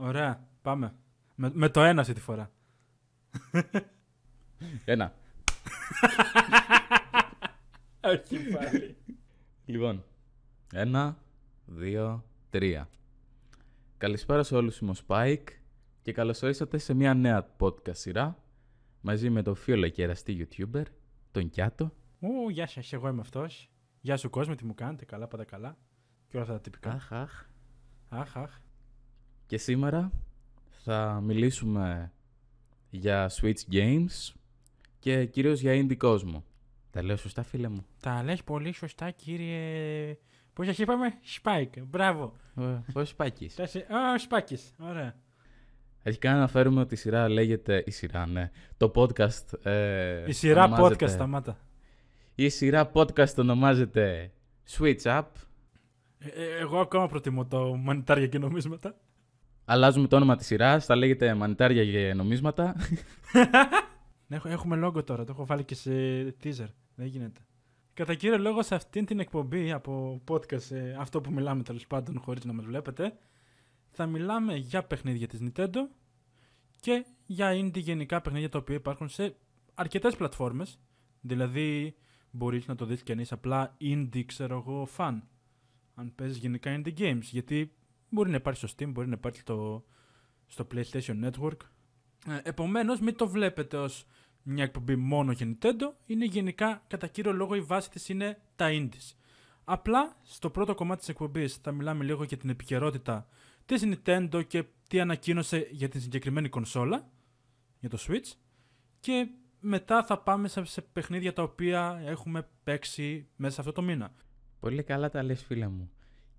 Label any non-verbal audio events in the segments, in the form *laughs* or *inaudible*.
Ωραία, πάμε. Με, με το ένα αυτή τη φορά. Ένα. *laughs* Όχι πάλι. Λοιπόν. Ένα, δύο, τρία. Καλησπέρα σε όλους, είμαι ο Spike και καλώς ορίσατε σε μια νέα podcast σειρά μαζί με τον φίλο και εραστή YouTuber, τον Κιάτο. Ου, γεια σας, εγώ είμαι αυτός. Γεια σου κόσμο, τι μου κάνετε, καλά, πάντα καλά. Και όλα αυτά τα τυπικά. Αχ, αχ. Αχ, αχ. Και σήμερα θα μιλήσουμε για Switch Games και κυρίως για indie κόσμο. Τα λέω σωστά φίλε μου; Τα λες πολύ σωστά κύριε... Πώς σας είπαμε, Spike, μπράβο. Ο Σπάκης. Τα σε- Α, Σπάκης, ωραία. Αρχικά να αναφέρουμε ότι η σειρά λέγεται... Η σειρά, ναι. Το podcast... Ε, Η σειρά ονομάζεται- podcast σταμάτα. Η σειρά podcast ονομάζεται Switch Up. Ε, ε, εγώ ακόμα προτιμώ το μανιτάρια και νομίσματα. Αλλάζουμε το όνομα της σειράς, θα λέγεται Μανιτάρια και Νομίσματα. Ναι, έχω- έχουμε logo τώρα, το έχω βάλει και σε teaser. Δεν γίνεται. Κατά κύριο λόγο σε αυτήν την εκπομπή από podcast, ε, αυτό που μιλάμε τέλος πάντων χωρίς να μας βλέπετε, θα μιλάμε για παιχνίδια της Nintendo και για indie γενικά παιχνίδια τα οποία υπάρχουν σε αρκετές πλατφόρμες. Δηλαδή μπορείς να το δεις και αν είσαι απλά indie, ξέρω εγώ, fan. Αν παίζεις γενικά indie games. Γιατί μπορεί να υπάρχει στο Steam, μπορεί να υπάρχει στο, στο PlayStation Network. Ε, επομένως μην το βλέπετε ως μια εκπομπή μόνο για Nintendo. Είναι γενικά, κατά κύριο λόγο, η βάση της είναι τα indies. Απλά, στο πρώτο κομμάτι της εκπομπής θα μιλάμε λίγο για την επικαιρότητα της Nintendo και τι ανακοίνωσε για την συγκεκριμένη κονσόλα, για το Switch. Και μετά θα πάμε σε, σε παιχνίδια τα οποία έχουμε παίξει μέσα σε αυτό το μήνα. Πολύ καλά τα λες φίλε μου.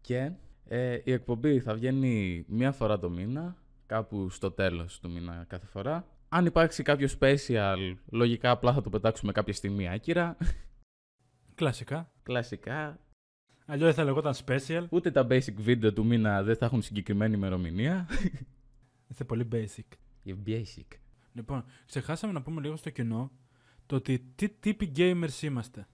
Και ε, η εκπομπή θα βγαίνει μία φορά το μήνα, κάπου στο τέλος του μήνα κάθε φορά. Αν υπάρξει κάποιο special, λογικά απλά θα το πετάξουμε κάποια στιγμή άκυρα. Κλασικά. Κλασικά. Αλλιώς θα λεγόταν special. Ούτε τα basic video του μήνα δεν θα έχουν συγκεκριμένη ημερομηνία. Είστε πολύ basic. Για basic. Λοιπόν, ξεχάσαμε να πούμε λίγο στο κοινό το ότι τι τύποι gamers είμαστε.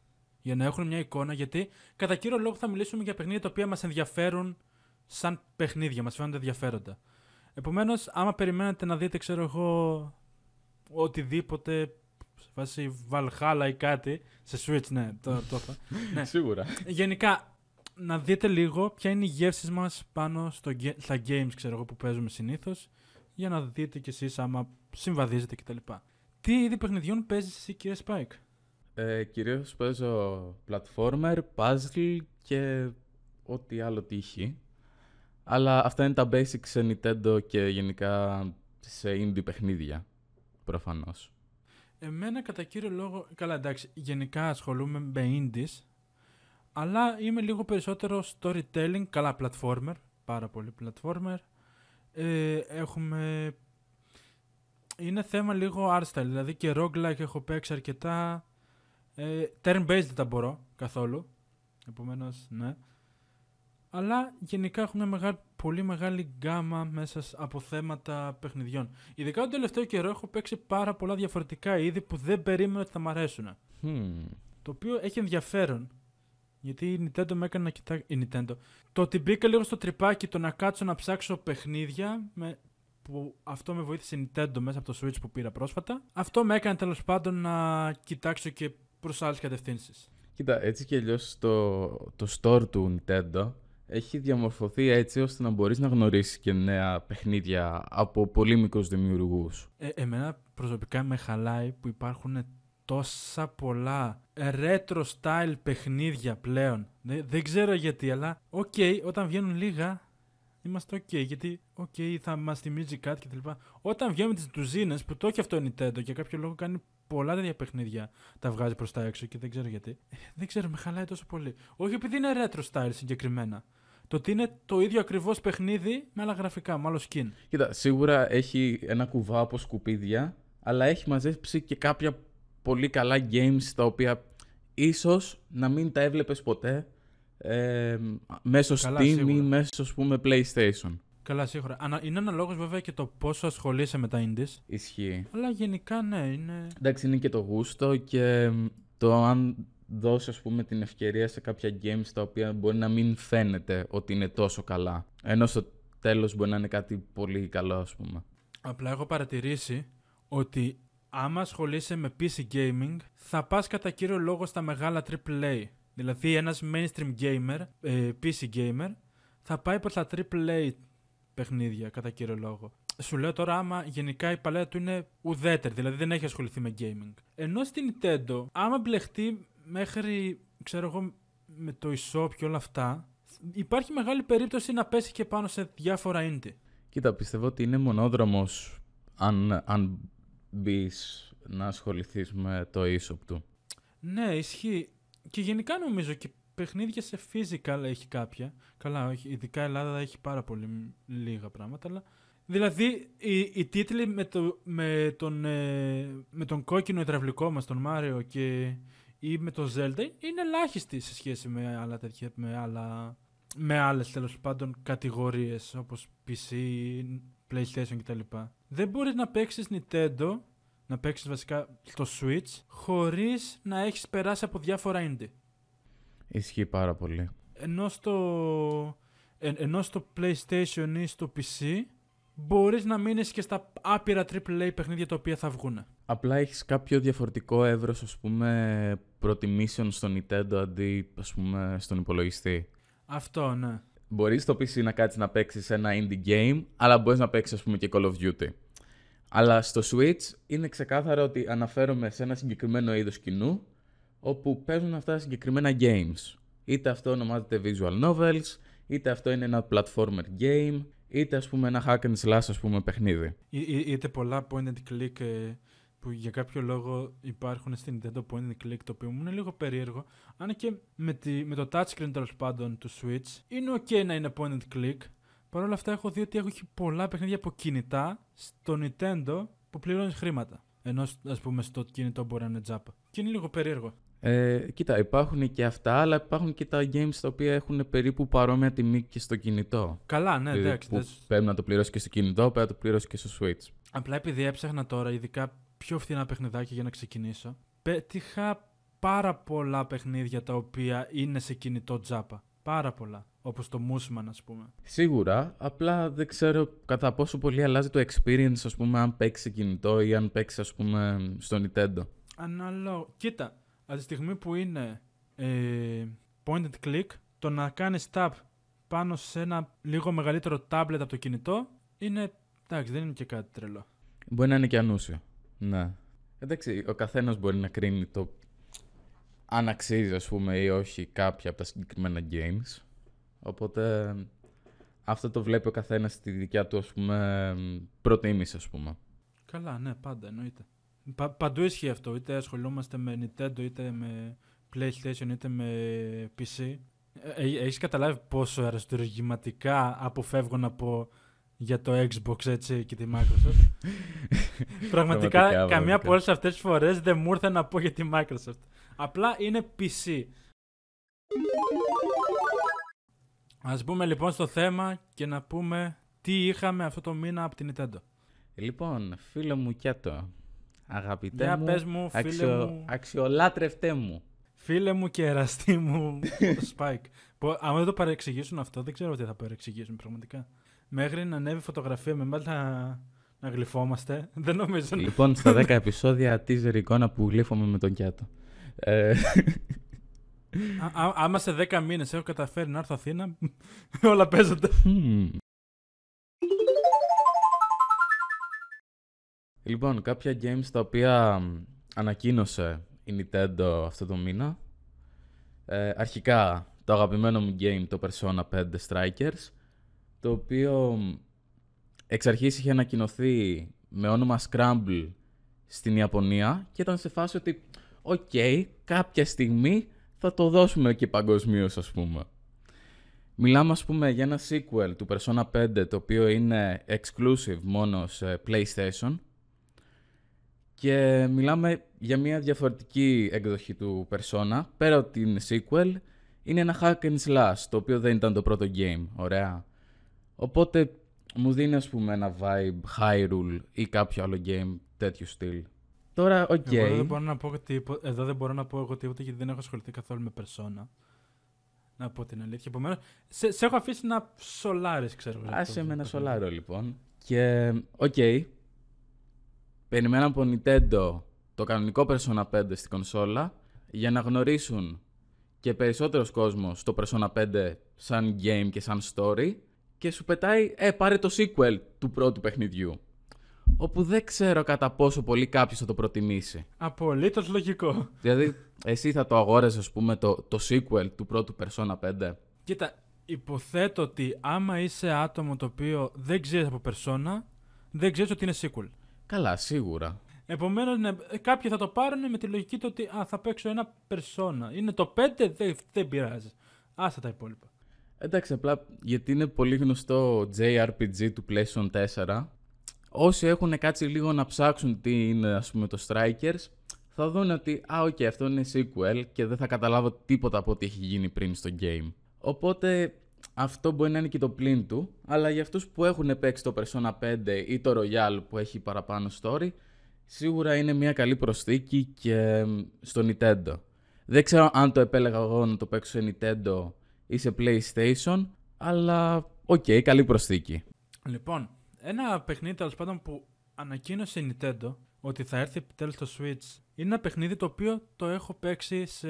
Για να έχουν μια εικόνα, γιατί κατά κύριο λόγο θα μιλήσουμε για παιχνίδια τα οποία μας ενδιαφέρουν σαν παιχνίδια, μας φαίνονται ενδιαφέροντα. Επομένως, άμα περιμένετε να δείτε, ξέρω εγώ, οτιδήποτε σε βάση Valhalla ή κάτι, σε Switch, ναι, το, το είπα. *laughs* ναι. Σίγουρα. Γενικά, να δείτε λίγο ποια είναι οι γεύσεις μας πάνω στο, ге- στα games, ξέρω εγώ, που παίζουμε συνήθως, για να δείτε κι εσείς άμα συμβαδίζετε κτλ. Τι είδη παιχνιδιών παίζεις εσύ, κύριε Spike? Ε, κυρίως παίζω platformer, puzzle και ό,τι άλλο τύχει. Αλλά αυτά είναι τα basics σε Nintendo και γενικά σε indie παιχνίδια. Προφανώς. Εμένα κατά κύριο λόγο, καλά εντάξει, γενικά ασχολούμαι με indies, αλλά είμαι λίγο περισσότερο storytelling, καλά platformer, πάρα πολύ platformer. Ε, έχουμε... Είναι θέμα λίγο art style, δηλαδή και roguelike έχω παίξει αρκετά. Ε, turn-based δεν τα μπορώ καθόλου, επομένως ναι. Αλλά γενικά έχουμε μια μεγάλη, πολύ μεγάλη γκάμα μέσα σ- από θέματα παιχνιδιών. Ειδικά τον τελευταίο καιρό έχω παίξει πάρα πολλά διαφορετικά είδη που δεν περίμενα ότι θα μ' αρέσουν. Hmm. Το οποίο έχει ενδιαφέρον. Γιατί η Nintendo με έκανε να κοιτάξω. Η Nintendo. Το ότι μπήκα λίγο στο τρυπάκι το να κάτσω να ψάξω παιχνίδια. Με... Που αυτό με βοήθησε η Nintendo μέσα από το Switch που πήρα πρόσφατα. Αυτό με έκανε τέλος πάντων να κοιτάξω και προς άλλες κατευθύνσεις. Κοίτα, έτσι κι αλλιώς το, το store του Nintendo έχει διαμορφωθεί έτσι ώστε να μπορείς να γνωρίσεις και νέα παιχνίδια από πολύ μικρούς δημιουργούς. Ε, εμένα προσωπικά με χαλάει που υπάρχουν τόσα πολλά retro style παιχνίδια πλέον. Δεν, δεν ξέρω γιατί, αλλά οκ, όταν βγαίνουν λίγα είμαστε οκ, γιατί οκ, θα μας θυμίζει κάτι κτλ. Όταν βγαίνουν με τις ντουζίνες που το έχει αυτό η Nintendo και για κάποιο λόγο κάνει πολλά τέτοια παιχνίδια τα βγάζει προς τα έξω και δεν ξέρω γιατί. Ε, δεν ξέρω, με χαλάει τόσο πολύ. Όχι επειδή είναι retro style συγκεκριμένα. Το ότι είναι το ίδιο ακριβώς παιχνίδι με άλλα γραφικά, με άλλο skin. Κοίτα, σίγουρα έχει ένα κουβά από σκουπίδια, αλλά έχει μαζέψει και κάποια πολύ καλά games τα οποία ίσως να μην τα έβλεπες ποτέ ε, μέσω Καλά, Steam ή σίγουρα. μέσω ας πούμε PlayStation. Καλά, σίγουρα. Ανα... Είναι αναλόγως βέβαια και το πόσο ασχολείσαι με τα indies. Ισχύει. Αλλά γενικά ναι, είναι. Εντάξει, είναι και το γούστο και το αν δώσεις ας πούμε την ευκαιρία σε κάποια games τα οποία μπορεί να μην φαίνεται ότι είναι τόσο καλά. Ενώ στο τέλος μπορεί να είναι κάτι πολύ καλό, ας πούμε. Απλά έχω παρατηρήσει ότι άμα ασχολείσαι με PC gaming, θα πας κατά κύριο λόγο στα μεγάλα AAA. Δηλαδή ένας mainstream gamer, ε, PC gamer, θα πάει προς τα AAA παιχνίδια κατά κύριο λόγο. Σου λέω τώρα άμα γενικά η παλέτα του είναι ουδέτερη, δηλαδή δεν έχει ασχοληθεί με gaming. Ενώ στην Nintendo, άμα μπλεχτεί μέχρι, ξέρω εγώ, με το eShop και όλα αυτά, υπάρχει μεγάλη περίπτωση να πέσει και πάνω σε διάφορα indie. Κοίτα, πιστεύω ότι είναι μονόδρομος αν, αν μπεις να ασχοληθείς με το eShop του. Ναι, ισχύει. Και γενικά νομίζω και παιχνίδια σε physical έχει κάποια. Καλά, όχι, ειδικά η Ελλάδα έχει πάρα πολύ λίγα πράγματα, αλλά... Δηλαδή, οι, οι τίτλοι με, το, με, τον, ε, με τον κόκκινο υδραυλικό μας, τον Μάριο και ή με το Zelda είναι ελάχιστοι σε σχέση με άλλα τέτοια, με, άλλα, με άλλες τέλος πάντων κατηγορίες όπως PC, PlayStation κτλ. Δεν μπορείς να παίξεις Nintendo, να παίξεις βασικά το Switch, χωρίς να έχεις περάσει από διάφορα indie. Ισχύει πάρα πολύ. Ενώ στο, ε, ενώ στο PlayStation ή στο PC μπορείς να μείνεις και στα άπειρα AAA παιχνίδια τα οποία θα βγουν. Απλά έχεις κάποιο διαφορετικό εύρος, ας πούμε, προτιμήσεων στο Nintendo αντί, ας πούμε, στον υπολογιστή. Αυτό, ναι. Μπορείς στο PC να κάτσεις να παίξεις ένα indie game, αλλά μπορείς να παίξεις, ας πούμε, και Call of Duty. Αλλά στο Switch είναι ξεκάθαρο ότι αναφέρομαι σε ένα συγκεκριμένο είδος κοινού, όπου παίζουν αυτά τα συγκεκριμένα games. Είτε αυτό ονομάζεται visual novels, είτε αυτό είναι ένα platformer game, είτε ας πούμε ένα hack and slash ας πούμε παιχνίδι. Ή, ή- είτε πολλά point and click ε, που για κάποιο λόγο υπάρχουν στην Nintendo point and click το οποίο μου είναι λίγο περίεργο. Αν και με, τη, με το touchscreen τέλος πάντων του Switch είναι ok να είναι point and click. Παρ' όλα αυτά έχω δει ότι έχει πολλά παιχνίδια από κινητά στο Nintendo που πληρώνει χρήματα. Ενώ ας πούμε στο κινητό μπορεί να είναι τζάπα. Και είναι λίγο περίεργο. Ε, κοίτα, υπάρχουν και αυτά, αλλά υπάρχουν και τα games τα οποία έχουν περίπου παρόμοια τιμή και στο κινητό. Καλά, ναι, Δηλαδή, εντάξει. που δες- πρέπει να το πληρώσεις και στο κινητό, πρέπει να το πληρώσεις και στο Switch. Απλά επειδή έψαχνα τώρα, ειδικά πιο φθηνά παιχνιδάκια για να ξεκινήσω, πέτυχα πάρα πολλά παιχνίδια τα οποία είναι σε κινητό τζάπα. Πάρα πολλά. Όπως το Moosman, ας πούμε. Σίγουρα, απλά δεν ξέρω κατά πόσο πολύ αλλάζει το experience, ας πούμε, αν παίξει σε κινητό ή αν παίξει, ας πούμε, στο Nintendo. Αναλόγω. Κοίτα, από τη στιγμή που είναι ε, point and click, το να κάνεις tap πάνω σε ένα λίγο μεγαλύτερο tablet από το κινητό είναι. Εντάξει, δεν είναι και κάτι τρελό. Μπορεί να είναι και ανούσιο. Ναι. Εντάξει, ο καθένας μπορεί να κρίνει το αν αξίζει, ας πούμε, ή όχι κάποια από τα συγκεκριμένα games. Οπότε αυτό το βλέπει ο καθένας στη δικιά του, ας πούμε, προτίμηση, ας πούμε. Καλά, ναι, πάντα εννοείται. Πα, παντού ισχύει αυτό. Είτε ασχολούμαστε με Nintendo, είτε με PlayStation, είτε με PC. Ε, Έχεις καταλάβει πόσο αριστουργηματικά αποφεύγω να πω για το Xbox έτσι και τη Microsoft; *laughs* Πραγματικά, Πραγματικά, καμία πραγματικά. από όλες αυτές τις φορές δεν μου ήρθε να πω για τη Microsoft. Απλά είναι PC. Ας μπούμε λοιπόν στο θέμα και να πούμε τι είχαμε αυτό το μήνα από την Nintendo. Λοιπόν, φίλο μου Κιάτο, αγαπητέ Για μου, πες μου, φίλε μου. αξιολάτρευτέ μου. Φίλε μου και εραστή μου, το *laughs* Spike. Που, άμα δεν το παρεξηγήσουν αυτό, δεν ξέρω τι θα παρεξηγήσουν πραγματικά. Μέχρι να ανέβει φωτογραφία με μάλλον να, να γλυφόμαστε, *laughs* δεν νομίζω να... λοιπόν, στα *laughs* 10 επεισόδια teaser εικόνα που γλύφομαι με τον Κιάτο. Ε, Α, α- άμα σε 10 μήνες έχω καταφέρει να έρθω Αθήνα, όλα παίζονται. Λοιπόν, κάποια games τα οποία μ, ανακοίνωσε η Nintendo αυτό το μήνα. Ε, αρχικά, το αγαπημένο μου game, το Persona 5 Strikers, το οποίο μ, εξ αρχής είχε ανακοινωθεί με όνομα Scramble στην Ιαπωνία και ήταν σε φάση ότι οκ, κάποια στιγμή θα το δώσουμε και παγκοσμίως ας πούμε. Μιλάμε ας πούμε για ένα sequel του Persona 5 το οποίο είναι exclusive μόνο σε PlayStation και μιλάμε για μια διαφορετική εκδοχή του Persona πέρα από την sequel είναι ένα hack and slash το οποίο δεν ήταν το πρώτο game, ωραία. Οπότε μου δίνει ας πούμε ένα vibe Hyrule ή κάποιο άλλο game τέτοιου στυλ. Τώρα, οκ. Εγώ εδώ δεν μπορώ να πω, τίπο- εδώ δεν μπορώ να πω εγώ τίποτα γιατί δεν έχω ασχοληθεί καθόλου με Persona. Να πω την αλήθεια. Επομένως, σε, σε έχω αφήσει να σολάρεις, ξέρω εγώ. Άσε αυτό με το ένα παιχνίδι. σολάρο λοιπόν. Και, οκ. Περιμέναμε από Nintendo το κανονικό Persona 5 στην κονσόλα για να γνωρίσουν και περισσότερος κόσμος το Persona 5 σαν game και σαν story και σου πετάει, ε, πάρε το sequel του πρώτου παιχνιδιού. Όπου δεν ξέρω κατά πόσο πολύ κάποιος θα το προτιμήσει. Απολύτως λογικό. Δηλαδή, εσύ θα το αγόραζες, ας πούμε, το, το sequel του πρώτου Persona 5. Κοίτα, υποθέτω ότι άμα είσαι άτομο το οποίο δεν ξέρεις από περσόνα, δεν ξέρεις ότι είναι sequel. Καλά, σίγουρα. Επομένως, ναι, κάποιοι θα το πάρουν με τη λογική του ότι α, θα παίξω ένα περσόνα. Είναι το 5, δεν, δεν πειράζει. Άσε τα υπόλοιπα. Εντάξει, απλά γιατί είναι πολύ γνωστό JRPG του PlayStation 4, όσοι έχουν κάτσει λίγο να ψάξουν τι είναι ας πούμε το Strikers, θα δουν ότι «Α, οκ, αυτό είναι sequel και δεν θα καταλάβω τίποτα από ό,τι έχει γίνει πριν στο game». Οπότε αυτό μπορεί να είναι και το πλήν του, αλλά για αυτούς που έχουν παίξει το Persona 5 ή το Royal που έχει παραπάνω story, σίγουρα είναι μια καλή προσθήκη και μ, στο Nintendo. Δεν ξέρω αν το επέλεγα εγώ να το παίξω σε Nintendo ή σε PlayStation, αλλά οκ, καλή προσθήκη. Λοιπόν, ένα παιχνίδι τέλος πάντων που ανακοίνωσε η Nintendo ότι θα έρθει επιτέλους στο Switch είναι ένα παιχνίδι το οποίο το έχω παίξει σε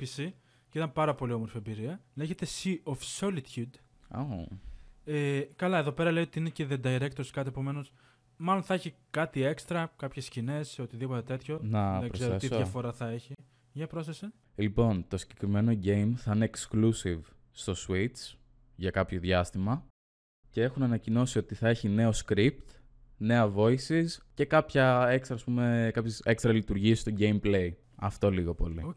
PC και ήταν πάρα πολύ όμορφη εμπειρία. Λέγεται Sea of Solitude. Oh. Ε, καλά, εδώ πέρα λέει ότι είναι και The Director's κάτι, επομένως. Μάλλον θα έχει κάτι έξτρα, κάποιες σκηνές, οτιδήποτε τέτοιο. Να Δεν ξέρω τι προσθέσω. διαφορά θα έχει. Για πρόσθεσε. Λοιπόν, το συγκεκριμένο game θα είναι exclusive στο Switch για κάποιο διάστημα και έχουν ανακοινώσει ότι θα έχει νέο script, νέα voices και κάποια έξτρα, ας πούμε, κάποιες έξτρα λειτουργίες στο gameplay. Αυτό λίγο πολύ.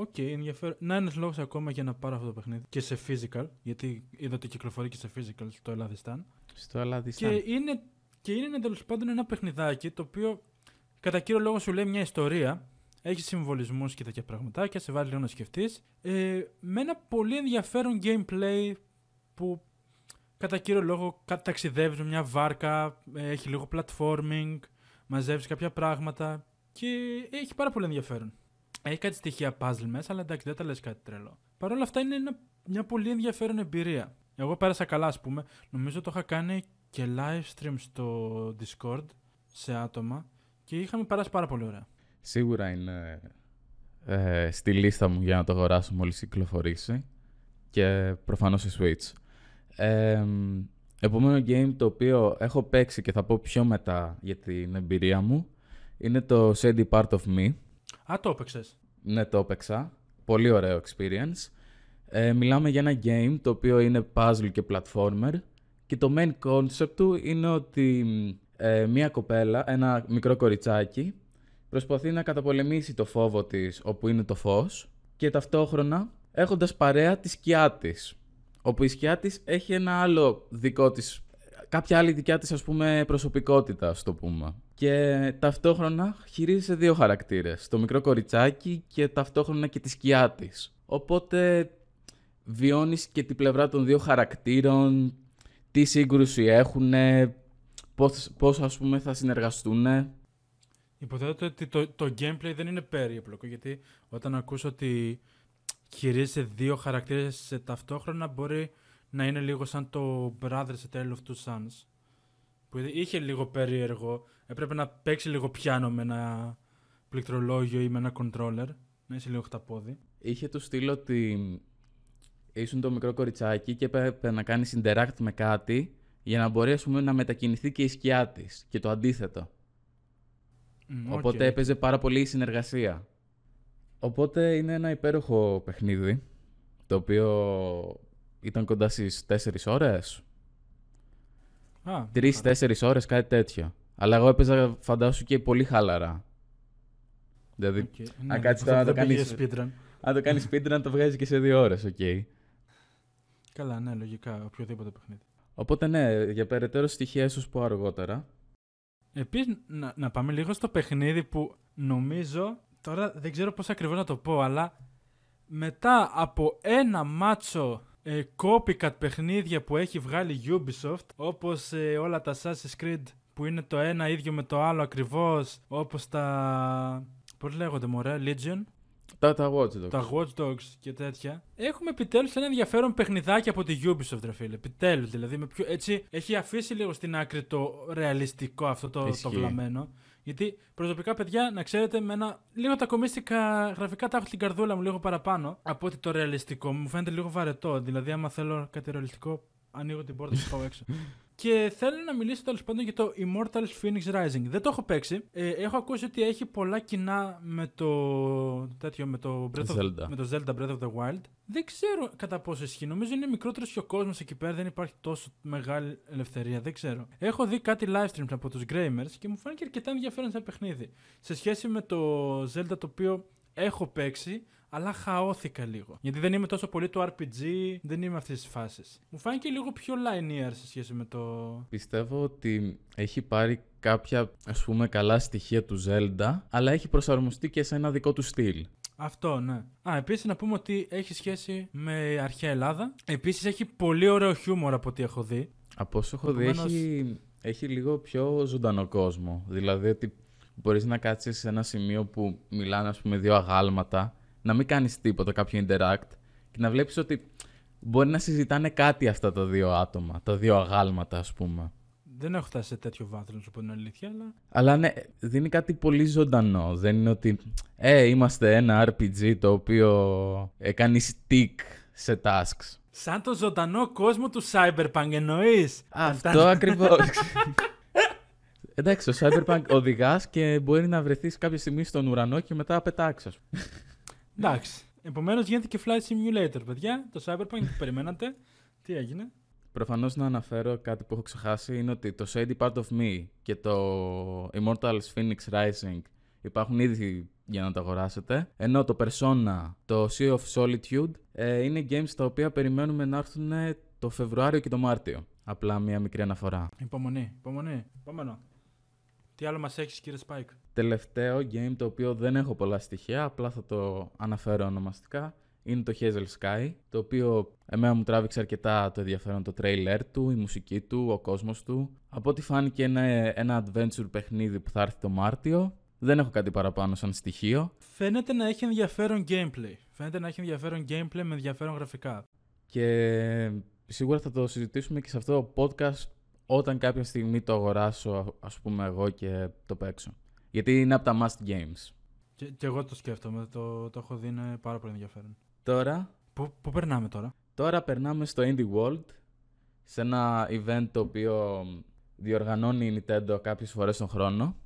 OK. OK, ενδιαφέρον. Να ένας λόγος ακόμα για να πάρω αυτό το παιχνίδι. Και σε physical, γιατί είδα ότι κυκλοφορεί και σε physical στο Ελλαδιστάν. Στο Ελλαδιστάν. Και είναι, και είναι τέλος πάντων ένα παιχνιδάκι το οποίο κατά κύριο λόγο σου λέει μια ιστορία. Έχει συμβολισμούς και τέτοια πραγματάκια, σε βάζει λίγο να σκεφτείς. Ε, με ένα πολύ ενδιαφέρον gameplay που κατά κύριο λόγο κα- ταξιδεύεις με μια βάρκα, ε, έχει λίγο platforming, μαζεύεις κάποια πράγματα και έχει πάρα πολύ ενδιαφέρον. Έχει κάτι στοιχεία puzzle μέσα, αλλά εντάξει δεν τα λες κάτι τρελό. Παρ' όλα αυτά είναι ένα- μια πολύ ενδιαφέρον εμπειρία. Εγώ πέρασα καλά ας πούμε. Νομίζω το είχα κάνει και live stream στο Discord σε άτομα και είχαμε περάσει πάρα πολύ ωραία. Σίγουρα είναι ε, στη λίστα μου για να το αγοράσω μόλις κυκλοφορήσει και προφανώς σε Switch. Ε, επόμενο game το οποίο έχω παίξει και θα πω πιο μετά για την εμπειρία μου είναι το Shady Part of Me. Α, το έπαιξες. Ναι, το έπαιξα. Πολύ ωραίο experience. Ε, μιλάμε για ένα game το οποίο είναι puzzle και platformer και το main concept του είναι ότι ε, μία κοπέλα, ένα μικρό κοριτσάκι, προσπαθεί να καταπολεμήσει το φόβο της όπου είναι το φως και ταυτόχρονα έχοντας παρέα τη σκιά της. Όπου η σκιά της έχει ένα άλλο δικό της, κάποια άλλη δικιά της ας πούμε προσωπικότητα, ας το πούμε. Και ταυτόχρονα χειρίζεσαι δύο χαρακτήρες, το μικρό κοριτσάκι και ταυτόχρονα και τη σκιά της. Οπότε βιώνεις και την πλευρά των δύο χαρακτήρων, τι σύγκρουση έχουν, πώς, πώς ας πούμε θα συνεργαστούν. Υποθέτω ότι το, το gameplay δεν είναι περίπλοκο γιατί όταν ακούς ότι χειρίζεσαι δύο χαρακτήρες σε ταυτόχρονα μπορεί να είναι λίγο σαν το Brothers A Tale of Two Sons που είχε λίγο περίεργο έπρεπε να παίξει λίγο πιάνο με ένα πληκτρολόγιο ή με ένα controller να είσαι λίγο χταπόδι Είχε του στείλω ότι ήσουν το μικρό κοριτσάκι και έπρεπε να κάνει interact με κάτι για να μπορεί ας πούμε, να μετακινηθεί και η σκιά της και το αντίθετο. Μμ, Οπότε οκ. έπαιζε πάρα πολύ η συνεργασία. Οπότε είναι ένα υπέροχο παιχνίδι, το οποίο ήταν κοντά στις 4 ώρες. Α, καλά. 3-4 ώρες, κάτι τέτοιο. Αλλά εγώ έπαιζα φαντάσου και πολύ χαλαρά. Δηλαδή, Οκ. αν κάτσεις υποθέτω τώρα να το δεν πήγε κάνεις- speedrun. αν το κάνεις speedrun το βγάζεις και σε 2 ώρες, οκ. Καλά, ναι, λογικά, οποιοδήποτε παιχνίδι. Οπότε ναι, για περαιτέρω στοιχεία ίσως πω αργότερα. Επίσης, να, να πάμε λίγο στο παιχνίδι που νομίζω, τώρα δεν ξέρω πώς ακριβώς να το πω, αλλά μετά από ένα μάτσο ε, copycat παιχνίδια που έχει βγάλει Ubisoft, όπως ε, όλα τα Assassin's Creed που είναι το ένα ίδιο με το άλλο ακριβώς, όπως τα... πώς λέγονται μωρέ, Legion; Τα, τα Watch Dogs. τα Watch Dogs και τέτοια. Έχουμε επιτέλους ένα ενδιαφέρον παιχνιδάκι από τη Ubisoft, ρε φίλε. Επιτέλους, δηλαδή. Με πιο, έτσι, έχει αφήσει λίγο στην άκρη το ρεαλιστικό αυτό το, το Ισχύει. βλαμμένο. Γιατί προσωπικά, παιδιά, να ξέρετε, με ένα. Λίγο τα κομίστικα γραφικά τα έχω στην καρδούλα μου λίγο παραπάνω από ότι το ρεαλιστικό. Μου φαίνεται λίγο βαρετό. Δηλαδή, άμα θέλω κάτι ρεαλιστικό, ανοίγω την πόρτα και πάω έξω. *laughs* Και θέλω να μιλήσω τέλος πάντων για το Immortals Phoenix Rising. Δεν το έχω παίξει. Ε, έχω ακούσει ότι έχει πολλά κοινά με το, τέτοιο, με το, Breath of, Zelda. με το Zelda Breath of the Wild. Δεν ξέρω κατά πόσο ισχύει. Νομίζω είναι μικρότερος και ο κόσμος εκεί πέρα. Δεν υπάρχει τόσο μεγάλη ελευθερία. Δεν ξέρω. Έχω δει κάτι live streams από τους Gramers και μου φάνηκε αρκετά ενδιαφέρον σαν παιχνίδι. Σε σχέση με το Zelda το οποίο έχω παίξει, αλλά χαώθηκα λίγο. Γιατί δεν είμαι τόσο πολύ του RPG, δεν είμαι αυτή τη φάση. Μου φάνηκε λίγο πιο linear σε σχέση με το. Πιστεύω ότι έχει πάρει κάποια ας πούμε καλά στοιχεία του Zelda, αλλά έχει προσαρμοστεί και σε ένα δικό του στυλ. Αυτό, ναι. Α, επίσης να πούμε ότι έχει σχέση με αρχαία Ελλάδα. Επίσης έχει πολύ ωραίο χιούμορ από ό,τι έχω δει. Από όσο έχω δει, Επομένως- έχει, έχει λίγο πιο ζωντανό κόσμο. Δηλαδή ότι μπορείς να κάτσεις σε ένα σημείο που μιλάνε ας πούμε δύο αγάλματα, να μην κάνεις τίποτα, κάποιο interact και να βλέπεις ότι μπορεί να συζητάνε κάτι αυτά τα δύο άτομα, τα δύο αγάλματα ας πούμε. Δεν έχω φτάσει σε τέτοιο βάθρο, να σου πω την αλήθεια, αλλά. Αλλά ναι, δίνει κάτι πολύ ζωντανό. Δεν είναι ότι, ε, είμαστε ένα RPG το οποίο ε, κάνει stick σε tasks. Σαν το ζωντανό κόσμο του Cyberpunk εννοείς; Αυτό ακριβώς. *laughs* Εντάξει, στο Cyberpunk οδηγάς και μπορεί να βρεθείς κάποια στιγμή στον ουρανό και μετά πετάξεις. Εντάξει. Επομένως γίνεται και Flight Simulator, παιδιά. Το Cyberpunk που περιμένατε. Τι έγινε; Προφανώς να αναφέρω κάτι που έχω ξεχάσει είναι ότι το Shady Part of Me και το Immortals Phoenix Rising υπάρχουν ήδη για να το αγοράσετε. Ενώ το Persona, το Sea of Solitude ε, είναι games τα οποία περιμένουμε να έρθουν το Φεβρουάριο και το Μάρτιο. Απλά μία μικρή αναφορά. Υπομονή, υπομονή. Επόμενο. Τι άλλο μας έχεις, κύριε Spike; Τελευταίο game το οποίο δεν έχω πολλά στοιχεία, απλά θα το αναφέρω ονομαστικά, είναι το Hazel Sky, το οποίο εμένα μου τράβηξε αρκετά το ενδιαφέρον το τρέιλερ του, η μουσική του, ο κόσμος του. Από ό,τι φάνηκε είναι ένα adventure παιχνίδι που θα έρθει το Μάρτιο. Δεν έχω κάτι παραπάνω σαν στοιχείο. Φαίνεται να έχει ενδιαφέρον gameplay. Φαίνεται να έχει ενδιαφέρον gameplay με ενδιαφέρον γραφικά. Και σίγουρα θα το συζητήσουμε και σε αυτό το podcast όταν κάποια στιγμή το αγοράσω, ας πούμε εγώ και το παίξω. Γιατί είναι από τα must games. Και, και εγώ το σκέφτομαι. Το, το έχω δει, είναι πάρα πολύ ενδιαφέρον. Τώρα Πού, πού περνάμε τώρα; Τώρα περνάμε στο Indie World, σε ένα event το οποίο διοργανώνει η Nintendo κάποιες φορές τον χρόνο.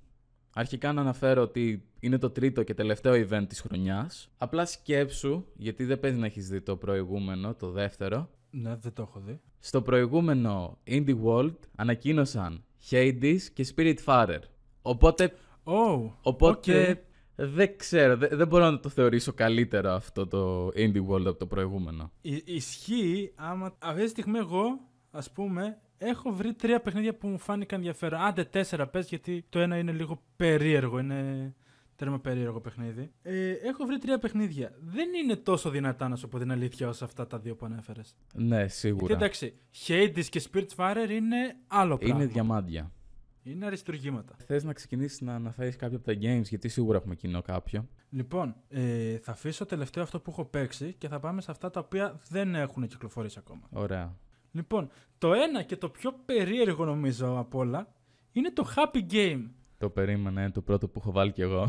Αρχικά να αναφέρω ότι είναι το τρίτο και τελευταίο event της χρονιάς. Απλά σκέψου, γιατί δεν παίζει να έχεις δει το προηγούμενο, το δεύτερο. Ναι, δεν το έχω δει. Στο προηγούμενο Indie World ανακοίνωσαν Hades και Spiritfarer. Οπότε, Oh, οπότε οκ. δεν ξέρω, δεν, δεν μπορώ να το θεωρήσω καλύτερο αυτό το Indie World από το προηγούμενο. Ι- ισχύει άμα. Αυτή τη στιγμή εγώ, ας πούμε, έχω βρει τρία παιχνίδια που μου φάνηκαν ενδιαφέρον. Άντε τέσσερα πες γιατί το ένα είναι λίγο περίεργο. Είναι τέρμα περίεργο παιχνίδι. Ε, έχω βρει τρία παιχνίδια. Δεν είναι τόσο δυνατά να σου πω την αλήθεια όσο αυτά τα δύο που ανέφερες. Ναι, σίγουρα. Γιατί εντάξει, Hades και Spiritfarer είναι άλλο πράγμα. Είναι διαμάντια. Είναι αριστουργήματα. Θες να ξεκινήσεις να αναφέρεις κάποια από τα games, γιατί σίγουρα έχουμε κοινό κάποιο. Λοιπόν, ε, θα αφήσω τελευταίο αυτό που έχω παίξει και θα πάμε σε αυτά τα οποία δεν έχουν κυκλοφορήσει ακόμα. Ωραία. Λοιπόν, το ένα και το πιο περίεργο νομίζω από όλα είναι το Happy Game. Το περίμενα, είναι το πρώτο που έχω βάλει κι εγώ.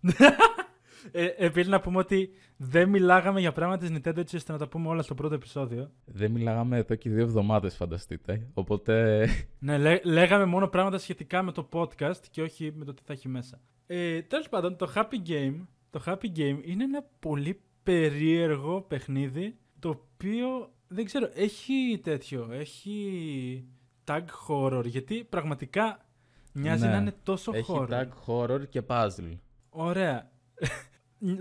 *laughs* Ε, Επίση να πούμε ότι δεν μιλάγαμε για πράγματα της Nintendo έτσι ώστε να τα πούμε όλα στο πρώτο επεισόδιο. Δεν μιλάγαμε εδώ και δύο εβδομάδες, φανταστείτε. Οπότε. Ναι, λέ- λέγαμε μόνο πράγματα σχετικά με το podcast και όχι με το τι θα έχει μέσα. Ε, Τέλος πάντων, το Happy Game, το Happy Game είναι ένα πολύ περίεργο παιχνίδι το οποίο δεν ξέρω, έχει τέτοιο, έχει tag horror γιατί πραγματικά μοιάζει Ναι. να είναι τόσο έχει horror. tag horror και puzzle. Ωραία.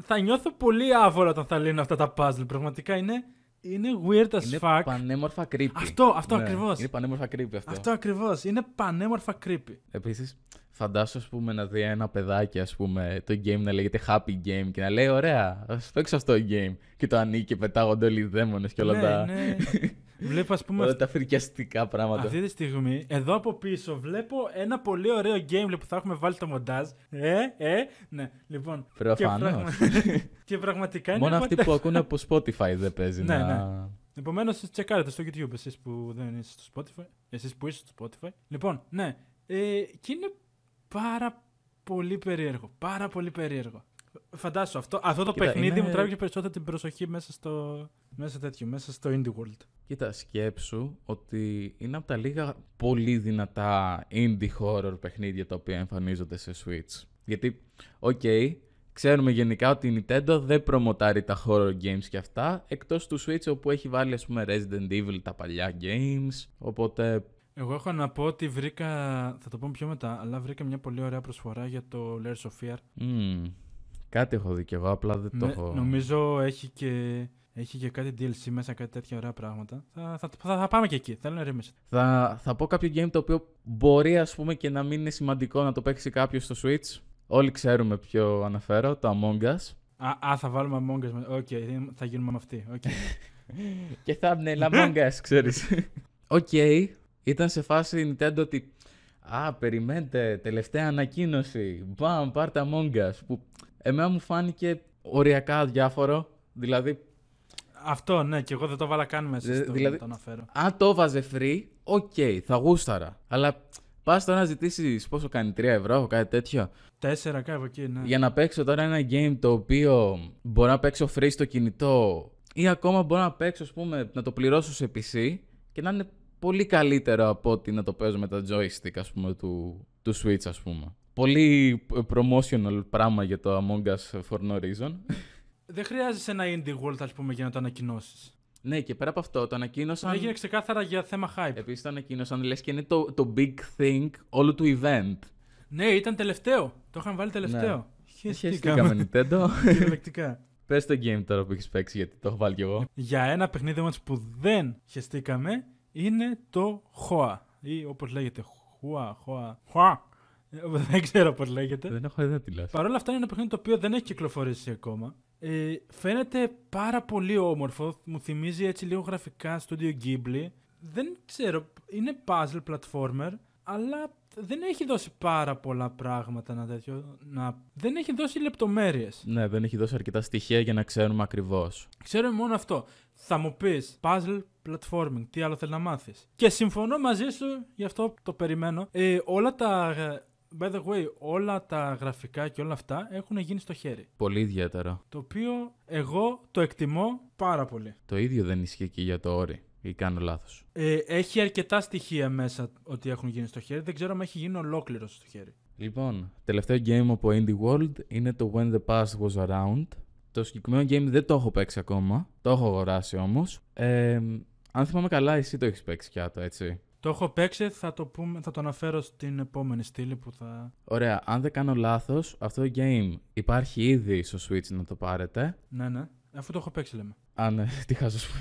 Θα νιώθω πολύ άβολα όταν θα λύνω αυτά τα puzzle. Πραγματικά είναι, είναι weird as είναι fuck. πανέμορφα creepy. Αυτό, αυτό Ναι, ακριβώς. Είναι πανέμορφα creepy αυτό. Αυτό ακριβώς. Είναι πανέμορφα creepy. Επίσης, φαντάσου ας πούμε, να δει ένα παιδάκι ας πούμε, το game να λέγεται Happy Game και να λέει: Ωραία, ας παίξω αυτό το game. Και το ανοίγει και πετάγονται όλοι οι δαίμονες και όλα ναι, τα. ναι. *laughs* Βλέπω, ας πούμε, Όλα τα φρικιαστικά πράγματα. αυτή τη στιγμή, εδώ από πίσω, βλέπω ένα πολύ ωραίο gameplay που θα έχουμε βάλει το μοντάζ. Ε, ε, ναι, λοιπόν. Και, Προφανώς. πραγμα- *laughs* και πραγματικά είναι Μόνο αυτοί αγωντα- που ακούνε από Spotify δεν παίζει Ναι, να... Επομένως, τσεκάρετε στο YouTube εσείς που δεν είστε στο Spotify. Εσείς που είστε στο Spotify. Λοιπόν, ναι. Ε, και είναι πάρα πολύ περίεργο. Πάρα πολύ περίεργο. Φαντάσου, αυτό, αυτό το Κοίτα, παιχνίδι είναι- μου τράβηξε περισσότερο την προσοχή μέσα στο, μέσα τέτοιο, μέσα στο Indie World. Κοίτα, σκέψου ότι είναι από τα λίγα πολύ δυνατά indie horror παιχνίδια τα οποία εμφανίζονται σε Switch. Γιατί, οκ, ξέρουμε γενικά ότι η Nintendo δεν προμοτάρει τα horror games και αυτά, εκτός του Switch όπου έχει βάλει ας πούμε Resident Evil τα παλιά games, οπότε Εγώ έχω να πω ότι βρήκα, θα το πω πιο μετά, αλλά βρήκα μια πολύ ωραία προσφορά για το Layers of Fear. μμ, κάτι έχω δει κι εγώ, απλά δεν το Με- έχω... Νομίζω έχει και, έχει και κάτι DLC μέσα, κάτι τέτοια ωραία πράγματα. Θα, θα, θα, θα πάμε και εκεί. Θέλω να ηρεμήσεις. Θα, θα πω κάποιο game το οποίο μπορεί ας πούμε και να μην είναι σημαντικό να το παίξει κάποιος στο Switch. Όλοι ξέρουμε ποιο αναφέρω, το Among Us. Α, α, θα βάλουμε Among Us. με- Οκ, θα γίνουμε με αυτή. Οκ. *laughs* Και thumbnail Among Us, *laughs* ξέρεις. Οκ, ήταν σε φάση η Nintendo ότι «Α, περιμένετε, τελευταία ανακοίνωση, μπαμ, πάρτε Among Us», που εμένα μου φάνηκε οριακά αδιάφορο, δηλαδή, Αυτό, ναι, και εγώ δεν το βάλα καν μέσα Δε- στο δηλαδή- να το αναφέρω. αν το βάζε free, OK, θα γούσταρα, αλλά πας τώρα να ζητήσεις πόσο κάνει, 3 ευρώ, κάτι τέτοιο, Τέσσερα κάπου εκεί, ναι. για να παίξω τώρα ένα game το οποίο μπορώ να παίξω free στο κινητό ή ακόμα μπορώ να παίξω, ας πούμε, να το πληρώσω σε PC και να είναι πολύ καλύτερο από ότι να το παίζω με τα joystick, ας πούμε, του, του Switch, ας πούμε. Πολύ promotional πράγμα για το Among Us for no reason. Δεν χρειάζεσαι ένα indie world, ας πούμε, για να το ανακοινώσεις. ναι, και πέρα από αυτό, το ανακοίνωσαν... Έγινε ξεκάθαρα για θέμα hype. Επίσης το ανακοίνωσαν, λες και είναι το, το big thing όλου του event. Ναι, ήταν τελευταίο. Το είχαν βάλει τελευταίο. Ναι. Χαιστήκαμε. Χαιστήκαμε Nintendo. *laughs* Κυριολεκτικά. Πες το game τώρα που έχεις παίξει, γιατί το έχω βάλει κι εγώ. Για ένα παιχνίδι όμως που δεν χεστήκαμε είναι το HOA. Ή όπως λέγεται. HOA, HOA. HOA. Ε, *laughs* Δεν ξέρω πώς λέγεται. Δεν έχω ιδέα τι λες. Παρ' όλα αυτά είναι ένα παιχνίδι το οποίο δεν έχει κυκλοφορήσει ακόμα. Ε, φαίνεται πάρα πολύ όμορφο. Μου θυμίζει έτσι λίγο γραφικά Studio Ghibli. Δεν ξέρω. Είναι puzzle platformer, αλλά δεν έχει δώσει πάρα πολλά πράγματα να τέτοιο. Να... Δεν έχει δώσει λεπτομέρειες. Ναι, δεν έχει δώσει αρκετά στοιχεία για να ξέρουμε ακριβώς. Ξέρω μόνο αυτό. Θα μου πεις puzzle platforming, τι άλλο θέλεις να μάθεις; Και συμφωνώ μαζί σου, γι' αυτό το περιμένω. Ε, όλα τα. By the way, όλα τα γραφικά και όλα αυτά έχουν γίνει στο χέρι. Πολύ ιδιαίτερο. Το οποίο εγώ το εκτιμώ πάρα πολύ. Το ίδιο δεν ισχύει και για το όρι. Ή κάνω λάθος. Ε, έχει αρκετά στοιχεία μέσα ότι έχουν γίνει στο χέρι. Δεν ξέρω αν έχει γίνει ολόκληρο στο χέρι. Λοιπόν, τελευταίο game από Indie World είναι το When the Past Was Around. Το συγκεκριμένο game δεν το έχω παίξει ακόμα. Το έχω αγοράσει όμως. Ε, αν θυμάμαι καλά, εσύ το έχεις παίξει κι άτο, έτσι. Το έχω παίξει, θα το, πούμε, θα το αναφέρω στην επόμενη στήλη που θα. Ωραία, αν δεν κάνω λάθος, αυτό το game υπάρχει ήδη στο Switch να το πάρετε. Ναι, ναι. Αφού το έχω παίξει, λέμε. Α, ναι, *laughs* τι χάσω σου.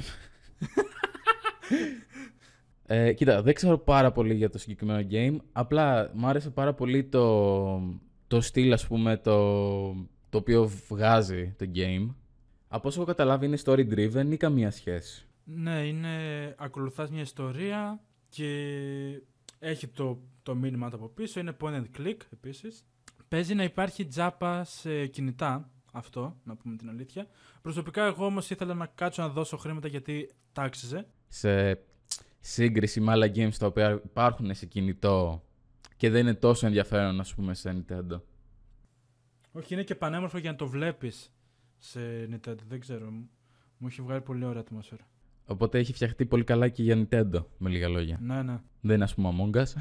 ε, κοίτα, δεν ξέρω πάρα πολύ για το συγκεκριμένο game. Απλά μου άρεσε πάρα πολύ το, το στυλ, ας πούμε, το, το οποίο βγάζει το game. Από όσο έχω καταλάβει είναι story driven ή καμία σχέση; Ναι, είναι. Ακολουθάς μια ιστορία και έχει το, το μήνυμα του από πίσω. Είναι point and click επίσης. Παίζει να υπάρχει τζάπα σε κινητά. Αυτό, να πούμε την αλήθεια. Προσωπικά, εγώ όμως ήθελα να κάτσω να δώσω χρήματα γιατί τάξιζε. Σε σύγκριση με άλλα games τα οποία υπάρχουν σε κινητό και δεν είναι τόσο ενδιαφέρον, ας πούμε, σε Nintendo. Όχι, είναι και πανέμορφο για να το βλέπεις σε Nintendo. Δεν ξέρω. Μου, μου έχει βγάλει πολύ ωραία ατμόσφαιρα. Οπότε έχει φτιαχτεί πολύ καλά και για Nintendo, με λίγα λόγια. Ναι, ναι. Δεν είναι, ας πούμε, Among Us. *laughs*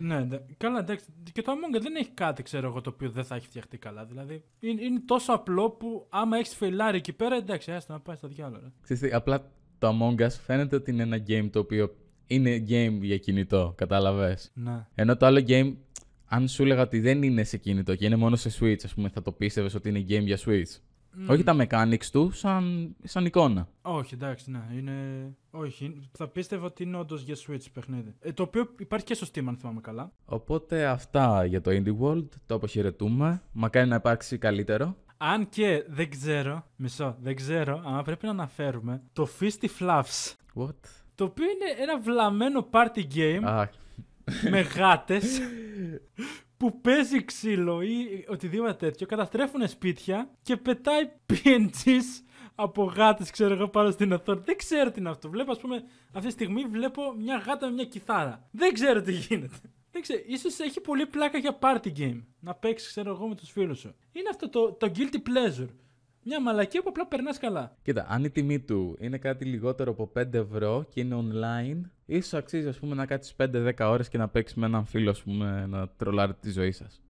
Ναι, ναι. καλά, εντάξει. Και το Among Us δεν έχει κάτι, ξέρω εγώ, το οποίο δεν θα έχει φτιαχτεί καλά. Δηλαδή, είναι, είναι τόσο απλό που άμα έχεις φεϊλάρει εκεί πέρα, εντάξει, άστα να πάει στο διάλογο. ρε. Ξέρεις τι, απλά το Among Us φαίνεται ότι είναι ένα game το οποίο είναι game για κινητό, κατάλαβες; Ναι. Ενώ το άλλο game, αν σου έλεγα ότι δεν είναι σε κινητό και είναι μόνο σε Switch, ας πούμε, θα το πίστευες ότι είναι game για Switch. Μμ. Όχι τα mechanics του, σαν, σαν εικόνα. Όχι, εντάξει, ναι. Είναι... Όχι, είναι- θα πίστευα ότι είναι όντως για Switch παιχνίδι. Ε, το οποίο υπάρχει και στο Steam, αν θυμάμαι καλά. Οπότε αυτά για το Indie World, το αποχαιρετούμε. Μακάρι να υπάρξει καλύτερο. Αν και δεν ξέρω, μισό, δεν ξέρω, αλλά πρέπει να αναφέρουμε το Fisty Fluffs. What? Το οποίο είναι ένα βλαμμένο party game Α, με γάτες *laughs* που παίζει ξύλο ή οτιδήποτε τέτοιο, καταστρέφουν σπίτια και πετάει PNGs από γάτες, ξέρω εγώ, πάνω στην οθόνη. Δεν ξέρω τι είναι αυτό. Βλέπω, ας πούμε, αυτή τη στιγμή βλέπω μια γάτα με μια κιθάρα. Δεν ξέρω τι γίνεται. Δεν ξέρω. Ίσως έχει πολύ πλάκα για party game. Να παίξεις, ξέρω εγώ, με τους φίλους σου. Είναι αυτό το, το guilty pleasure. Μια μαλακία που απλά περνάς καλά. Κοίτα, αν η τιμή του είναι κάτι λιγότερο από 5 ευρώ και είναι online, ίσως αξίζει ας πούμε, να κάτσεις 5-10 ώρες και να παίξεις με έναν φίλο ας πούμε, να τρολάρει τη ζωή σας.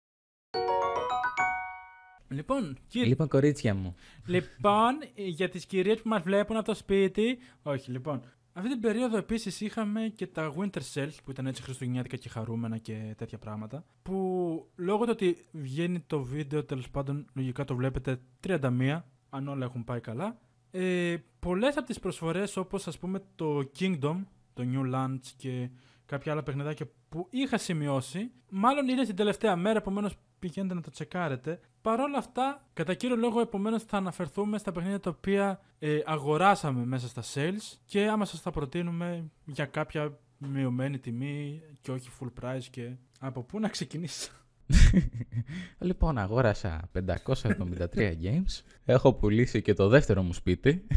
Λοιπόν, κύριε, Λοιπόν, κορίτσια μου. Λοιπόν, για τις κυρίες που μας βλέπουν από το σπίτι. Όχι, λοιπόν. Αυτή την περίοδο επίσης είχαμε και τα Winter Sales που ήταν έτσι χριστουγεννιάτικα και χαρούμενα και τέτοια πράγματα. Που λόγω του ότι βγαίνει το βίντεο, τέλος πάντων, λογικά το βλέπετε 31, αν όλα έχουν πάει καλά. Ε, πολλές από τις προσφορές όπως ας πούμε το Kingdom, το New Lands και κάποια άλλα παιχνιδάκια που είχα σημειώσει, μάλλον είναι την τελευταία μέρα, επομένως πηγαίνετε να το τσεκάρετε. Παρ' όλα αυτά, κατά κύριο λόγο, επομένως θα αναφερθούμε στα παιχνίδια τα οποία ε, αγοράσαμε μέσα στα sales και άμα σας τα προτείνουμε για κάποια μειωμένη τιμή και όχι full price και από πού να ξεκινήσω. *laughs* λοιπόν, αγόρασα 573 games. Έχω πουλήσει και το δεύτερο μου σπίτι.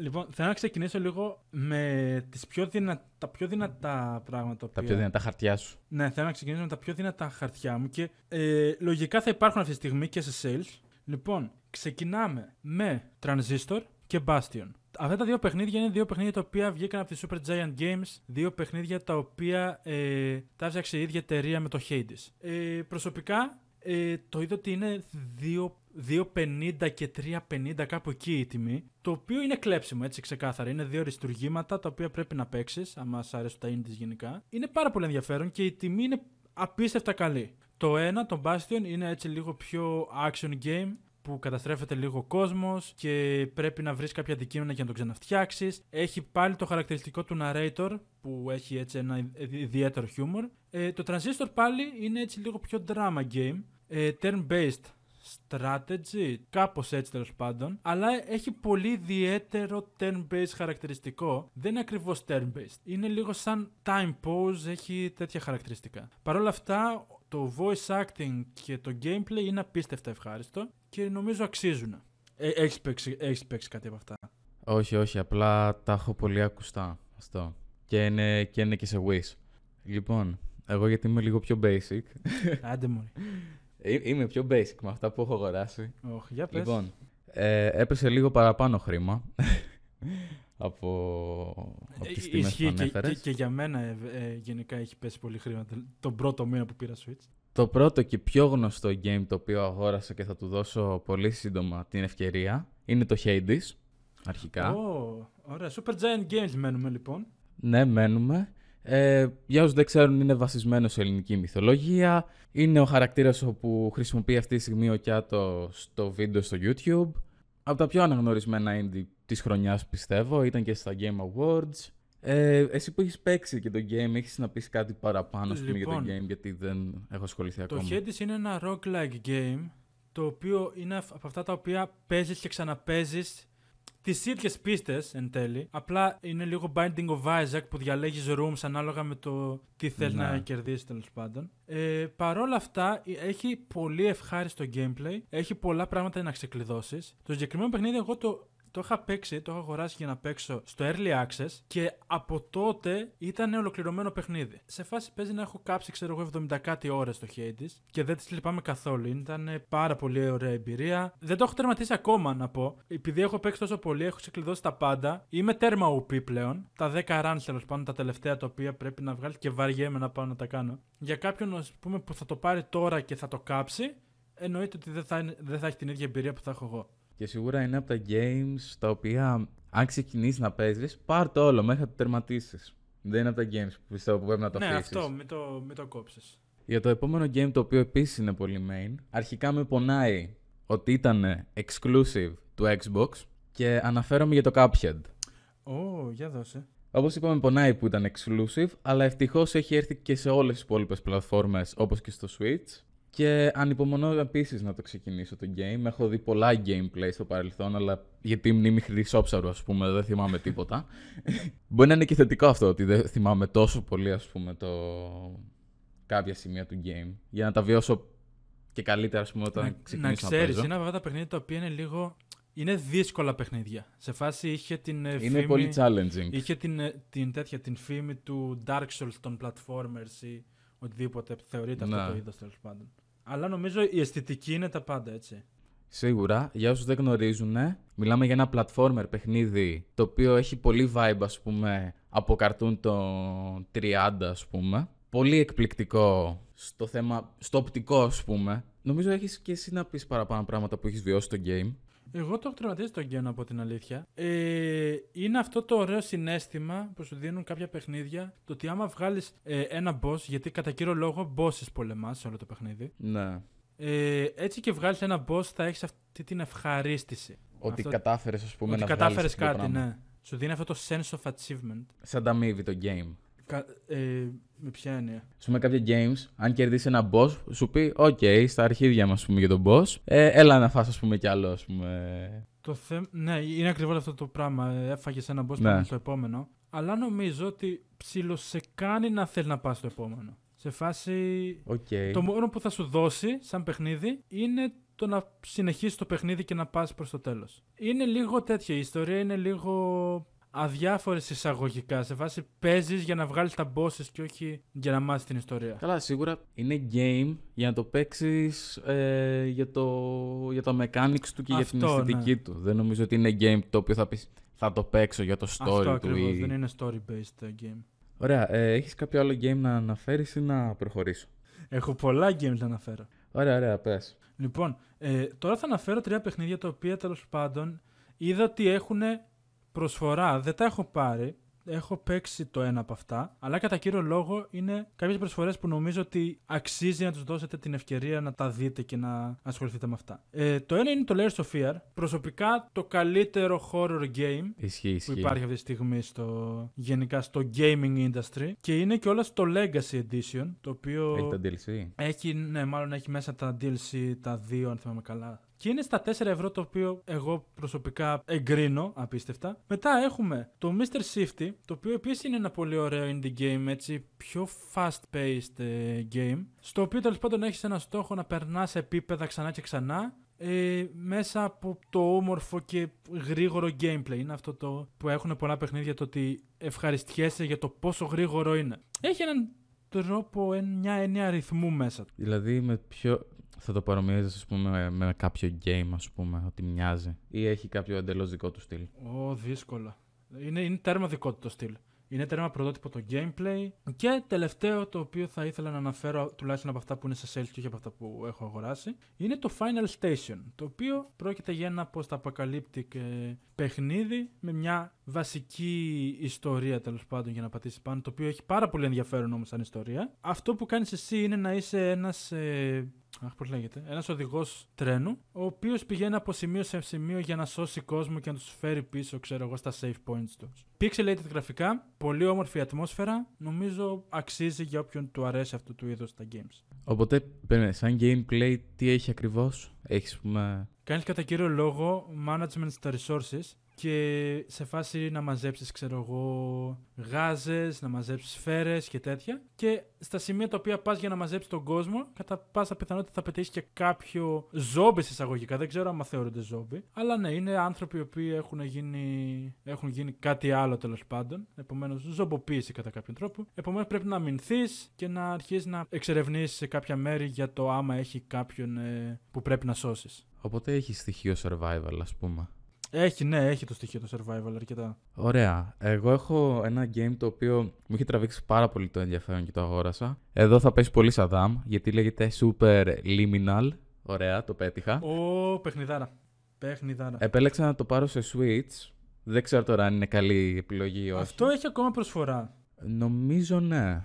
Λοιπόν, θέλω να ξεκινήσω λίγο με τις πιο δυνα... τα πιο δυνατά πράγματα. Τα οποία- πιο δυνατά χαρτιά σου. Ναι, θέλω να ξεκινήσω με τα πιο δυνατά χαρτιά μου και ε, λογικά θα υπάρχουν αυτή τη στιγμή και σε sales. Λοιπόν, ξεκινάμε με Transistor και Bastion. Αυτά τα δύο παιχνίδια είναι δύο παιχνίδια τα οποία βγήκαν από τη Super Giant Games. Δύο παιχνίδια τα οποία ε, τα έφτιαξε η ίδια εταιρεία με το Hades. Ε, προσωπικά ε, το είδα ότι είναι 2 2,50 και 3,50 κάπου εκεί η τιμή. Το οποίο είναι κλέψιμο, έτσι ξεκάθαρα. Είναι δύο αριστουργήματα τα οποία πρέπει να παίξεις, άμα σ' αρέσουν τα indies γενικά. Είναι πάρα πολύ ενδιαφέρον και η τιμή είναι απίστευτα καλή. Το ένα, το Bastion, είναι έτσι λίγο πιο action game που καταστρέφεται λίγο ο κόσμος και πρέπει να βρεις κάποια αντικείμενα για να το ξαναφτιάξεις. Έχει πάλι το χαρακτηριστικό του narrator που έχει έτσι ένα ιδιαίτερο humor. Ε, το Transistor πάλι είναι έτσι λίγο πιο drama game. Ε, turn-based strategy, κάπως έτσι τέλος πάντων, αλλά έχει πολύ ιδιαίτερο turn-based χαρακτηριστικό. Δεν είναι ακριβώς turn-based. Είναι λίγο σαν time pause, έχει τέτοια χαρακτηριστικά. Παρ' όλα αυτά, το voice acting και το gameplay είναι απίστευτα ευχάριστο και νομίζω αξίζουν. Ε, έχεις, παίξει, έχεις παίξει κάτι από αυτά; Όχι, όχι, απλά τα έχω πολύ ακουστά. Αυτό. Και είναι και, είναι και σε Wish. Λοιπόν, εγώ γιατί είμαι λίγο πιο basic. Άντε μωρή. Ε, Είμαι πιο basic με αυτά που έχω αγοράσει. Όχι, για πες. Λοιπόν, ε, έπεσε λίγο παραπάνω χρήμα *laughs* από, από Ε, τις τιμές που Ισχύει και, και, ανέφερες. και για μένα ε, ε, γενικά έχει πέσει πολύ χρήμα τον πρώτο μήνα που πήρα Switch. Το πρώτο και πιο γνωστό game το οποίο αγόρασα και θα του δώσω πολύ σύντομα την ευκαιρία είναι το Hades, αρχικά. Ω, ωραία. Super Giant Games μένουμε λοιπόν. Ναι, μένουμε. Ε, για όσους δεν ξέρουν, είναι βασισμένος σε ελληνική μυθολογία. Είναι ο χαρακτήρας που χρησιμοποιεί αυτή τη στιγμή ο Κιάτο στο βίντεο στο YouTube. Από τα πιο αναγνωρισμένα indie της χρονιάς πιστεύω. Ήταν και στα Game Awards. Ε, εσύ που έχεις παίξει και το game, έχεις να πεις κάτι παραπάνω ας πούμε, Λοιπόν. για το game, γιατί δεν έχω ασχοληθεί Το ακόμα. Hades είναι ένα roguelike game το οποίο είναι αυ- από αυτά τα οποία παίζεις και ξαναπέζεις τις ίδιες πίστες εν τέλει. Απλά είναι λίγο Binding of Isaac που διαλέγεις rooms ανάλογα με το τι θες Ναι. να κερδίσεις τέλος πάντων. Ε, Παρ' όλα αυτά ε, έχει πολύ ευχάριστο gameplay, έχει πολλά πράγματα να ξεκλειδώσεις. Το συγκεκριμένο παιχνίδι εγώ το, το είχα παίξει, το είχα αγοράσει για να παίξω στο Early Access και από τότε ήταν ολοκληρωμένο παιχνίδι. Σε φάση παίζει να έχω κάψει, ξέρω εγώ, 70 κάτι ώρες στο Hades και δεν τις λυπάμαι καθόλου. Ήταν πάρα πολύ ωραία εμπειρία. Δεν το έχω τερματίσει ακόμα να πω. Επειδή έχω παίξει τόσο πολύ, έχω ξεκλειδώσει τα πάντα. Είμαι τέρμα OP πλέον. Τα 10 runs τέλος πάντων, τα τελευταία τα οποία πρέπει να βγάλει και βαριέμαι να πάω να τα κάνω. Για κάποιον ας πούμε, που θα το πάρει τώρα και θα το κάψει, εννοείται ότι δεν θα, είναι- δεν θα έχει την ίδια εμπειρία που θα έχω εγώ. Και σίγουρα είναι από τα games τα οποία, αν ξεκινήσεις να παίζεις, πάρ το όλο μέχρι να το τερματίσεις. Δεν είναι από τα games που πιστεύω που πρέπει να το ναι, αφήσεις. αυτό, μην το, μην το κόψεις. Για το επόμενο game το οποίο επίσης είναι πολύ main, αρχικά με πονάει ότι ήταν exclusive του Xbox και αναφέρομαι για το Cuphead. Ω, για δώσε. Όπως είπαμε πονάει που ήταν exclusive, αλλά ευτυχώς έχει έρθει και σε όλες τις υπόλοιπες πλατφόρμες όπως και στο Switch. Και ανυπομονώ επίσης να το ξεκινήσω το game. Έχω δει πολλά gameplay στο παρελθόν, αλλά γιατί μνήμη χρυσόψαρου, ας πούμε, δεν θυμάμαι τίποτα. *laughs* Μπορεί να είναι και θετικό αυτό, ότι δεν θυμάμαι τόσο πολύ, ας πούμε, το... κάποια σημεία του game. Για να τα βιώσω και καλύτερα, ας πούμε, όταν να, ξεκινήσω να ξέρεις, είναι αυτά τα παιχνίδια τα οποία είναι λίγο. Είναι δύσκολα παιχνίδια. Σε φάση είχε την ε, Είναι πολύ challenging. Είχε την, ε, την, τέτοια, την φήμη του Dark Souls των platformers ή οτιδήποτε θεωρείται αυτό Ναι. το είδος τέλος πάντων. Αλλά νομίζω η αισθητική είναι τα πάντα έτσι. Σίγουρα, για όσους δεν γνωρίζουν, μιλάμε για ένα platformer παιχνίδι το οποίο έχει πολύ vibe, ας πούμε, από καρτούν το 30, ας πούμε. Πολύ εκπληκτικό στο θέμα, στο οπτικό, ας πούμε. Νομίζω έχεις και εσύ να πεις παραπάνω πράγματα που έχεις βιώσει στο game. Εγώ το έχω τερματίσει το game από την αλήθεια. Ε, είναι αυτό το ωραίο συνέστημα που σου δίνουν κάποια παιχνίδια. Το ότι άμα βγάλεις ένα boss, γιατί κατά κύριο λόγο bosses πολεμάς σε όλο το παιχνίδι. Ναι. Ε, έτσι και βγάλεις ένα boss, θα έχεις αυτή την ευχαρίστηση. Ότι Αυτό- κατάφερες, ας πούμε, ότι να κατάφερε βγάλεις αυτό το κάτι, πράγμα. ναι. Σου δίνει αυτό το sense of achievement. Σαν τα αμείβει το game. Κα, ε, με ποια έννοια; Α πούμε, κάποια games, αν κερδίσει ένα boss, σου πει: OK, στα αρχίδια μας, πούμε, για τον boss. Ε, έλα να φας, ας πούμε, κι άλλο, ας πούμε. Το θέμα. Ναι, είναι ακριβώς αυτό το πράγμα. Ε, Έφαγες ένα boss Ναι. πάμε στο επόμενο. Αλλά νομίζω ότι ψήλο σε κάνει να θέλει να πας στο επόμενο. Σε φάση. OK. Το μόνο που θα σου δώσει σαν παιχνίδι είναι το να συνεχίσεις το παιχνίδι και να πας προς το τέλος. Είναι λίγο τέτοια, η ιστορία είναι λίγο αδιάφορες εισαγωγικά. Σε φάση παίζεις για να βγάλεις τα bosses και όχι για να μάθεις την ιστορία. Καλά, σίγουρα είναι game για να το παίξεις ε, για, το, για τα mechanics του και για την Αυτό, αισθητική ναι. του. Δεν νομίζω ότι είναι game το οποίο θα πεις θα το παίξω για το story Αυτό του. ακριβώς, Ή... δεν είναι story-based ε, game. Ωραία, ε, έχεις κάποιο άλλο game να αναφέρεις ή να προχωρήσω; Έχω πολλά games να αναφέρω. Ωραία, ωραία, πες. Λοιπόν, ε, τώρα θα αναφέρω τρία παιχνίδια τα οποία τέλος πάντων είδα ότι έχουν προσφορά. Δεν τα έχω πάρει. Έχω παίξει το ένα από αυτά. Αλλά κατά κύριο λόγο είναι κάποιες προσφορές που νομίζω ότι αξίζει να τους δώσετε την ευκαιρία να τα δείτε και να ασχοληθείτε με αυτά. Ε, το ένα είναι το Layers of Fear. Προσωπικά το καλύτερο horror game Ισχύει, που ισχύει. υπάρχει αυτή τη στιγμή στο, γενικά στο gaming industry. Και είναι και όλας στο Legacy Edition. Το οποίο. Έχει τα DLC. Έχει, ναι, μάλλον έχει μέσα τα DLC, τα δύο, αν θυμάμαι καλά. Και είναι στα 4 ευρώ το οποίο εγώ προσωπικά εγκρίνω απίστευτα. Μετά έχουμε το Mr. Shifty, το οποίο επίσης είναι ένα πολύ ωραίο indie game, έτσι, πιο fast-paced ε, game, στο οποίο τέλος πάντων έχεις ένα στόχο να περνάς επίπεδα ξανά και ξανά, ε, μέσα από το όμορφο και γρήγορο gameplay. Είναι αυτό το που έχουν πολλά παιχνίδια, το ότι ευχαριστιέσαι για το πόσο γρήγορο είναι. Έχει έναν τρόπο, εν- μια έννοια ρυθμού μέσα του. Δηλαδή με ποιο. Θα το παρομοιάζεις, ας πούμε, με, με κάποιο game, ας πούμε, ότι μοιάζει. Ή έχει κάποιο εντελώς δικό του στυλ. Ω, δύσκολα. Είναι, είναι τέρμα δικό του το στυλ. Είναι τέρμα πρωτότυπο το gameplay. Και τελευταίο το οποίο θα ήθελα να αναφέρω, τουλάχιστον από αυτά που είναι σε sales και όχι από αυτά που έχω αγοράσει, είναι το Final Station. Το οποίο πρόκειται για ένα post-apocalyptic ε, παιχνίδι με μια βασική ιστορία τέλος πάντων για να πατήσει πάνω. Το οποίο έχει πάρα πολύ ενδιαφέρον όμως σαν ιστορία. Αυτό που κάνεις εσύ είναι να είσαι ένας. Ε, Αχ, πώς λέγεται. Ένας οδηγός τρένου, ο οποίος πηγαίνει από σημείο σε σημείο για να σώσει κόσμο και να τους φέρει πίσω, ξέρω εγώ, στα save points τους. Pixelated γραφικά, πολύ όμορφη ατμόσφαιρα. Νομίζω αξίζει για όποιον του αρέσει αυτού του είδους τα games. Οπότε, περίμενε, σαν gameplay, τι έχει ακριβώς; Έχεις, ας πούμε... Κάνεις κατά κύριο λόγο management στα resources και σε φάση να μαζέψεις, ξέρω εγώ, γάζες, να μαζέψεις σφαίρες και τέτοια. Και στα σημεία τα οποία πας για να μαζέψεις τον κόσμο, κατά πάσα πιθανότητα θα πετύχεις και κάποιο ζόμπι εισαγωγικά. Δεν ξέρω αν θεωρούνται ζόμπι. Αλλά ναι, είναι άνθρωποι οι οποίοι έχουν γίνει, έχουν γίνει κάτι άλλο τέλος πάντων. Επομένως, ζωμποποίηση κατά κάποιον τρόπο. Επομένως, πρέπει να αμυνθείς και να αρχίσεις να εξερευνήσεις σε κάποια μέρη για το άμα έχει κάποιον ε, που πρέπει να σώσεις. Οπότε έχει στοιχείο survival, ας πούμε. Έχει, ναι, έχει το στοιχείο το survival αρκετά. Ωραία. Εγώ έχω ένα game το οποίο μου έχει τραβήξει πάρα πολύ το ενδιαφέρον και το αγόρασα. Εδώ θα πέσει πολύ Σαδάμ, γιατί λέγεται Super Liminal. Ωραία, το πέτυχα. Ω, παιχνιδάρα. Παιχνιδάρα. Επέλεξα να το πάρω σε Switch. Δεν ξέρω τώρα αν είναι καλή επιλογή ή όχι. Αυτό έχει ακόμα προσφορά. Νομίζω ναι.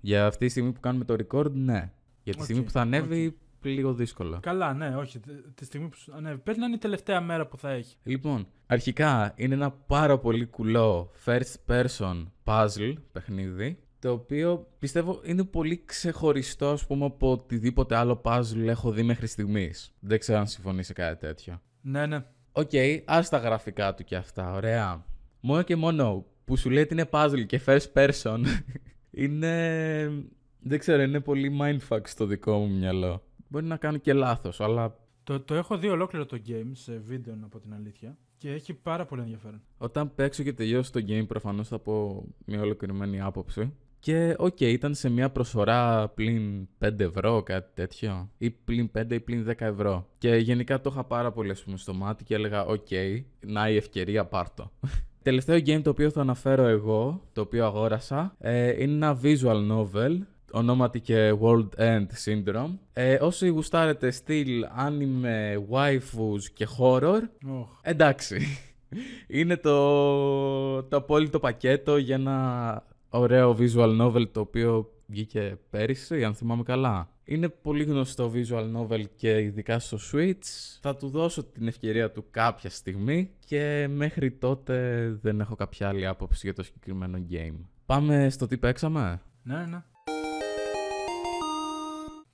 Για αυτή τη στιγμή που κάνουμε το record, ναι. Για τη Οκ, στιγμή που θα ανέβει, λίγο δύσκολο. Καλά, ναι, όχι. Τη- Τη στιγμή που σου ανέβει. Πρέπει να είναι η τελευταία μέρα που θα έχει. Λοιπόν, αρχικά είναι ένα πάρα πολύ κουλό first person puzzle παιχνίδι το οποίο πιστεύω είναι πολύ ξεχωριστό ας πούμε από οτιδήποτε άλλο puzzle έχω δει μέχρι στιγμής. Δεν ξέρω αν συμφωνείς σε κάτι τέτοιο. Ναι, ναι. OK, okay, ας τα γραφικά του και αυτά, ωραία. Μόνο και μόνο που σου λέει ότι είναι puzzle και first person, *laughs* είναι... Δεν ξέρω, είναι πολύ mindfuck στο δικό μου μυαλό. Μπορεί να κάνω και λάθος, αλλά... Το, το έχω δει ολόκληρο το game σε βίντεο, να πω την αλήθεια. Και έχει πάρα πολύ ενδιαφέρον. Όταν παίξω και τελειώσω το game, προφανώς θα πω μια ολοκληρωμένη άποψη. Και OK, okay, ήταν σε μια προσφορά πλην 5 ευρώ, κάτι τέτοιο. Ή πλην 5 ή πλην 10 ευρώ. Και γενικά το είχα πάρα πολύ ας πούμε, στο μάτι και έλεγα: OK, okay, να η ευκαιρία, πάρτο. *laughs* Τελευταίο game το οποίο θα αναφέρω εγώ, το οποίο αγόρασα, ε, είναι ένα visual novel ονόματι και World End Syndrome. Ε, όσοι γουστάρετε στυλ anime, waifus και horror, Oh. εντάξει. *laughs* Είναι το, το απόλυτο πακέτο για ένα ωραίο visual novel το οποίο βγήκε πέρυσι, αν θυμάμαι καλά. Είναι πολύ γνωστό visual novel και ειδικά στο Switch. Θα του δώσω την ευκαιρία του κάποια στιγμή και μέχρι τότε δεν έχω κάποια άλλη άποψη για το συγκεκριμένο game. Πάμε στο τι παίξαμε; Ναι, ναι.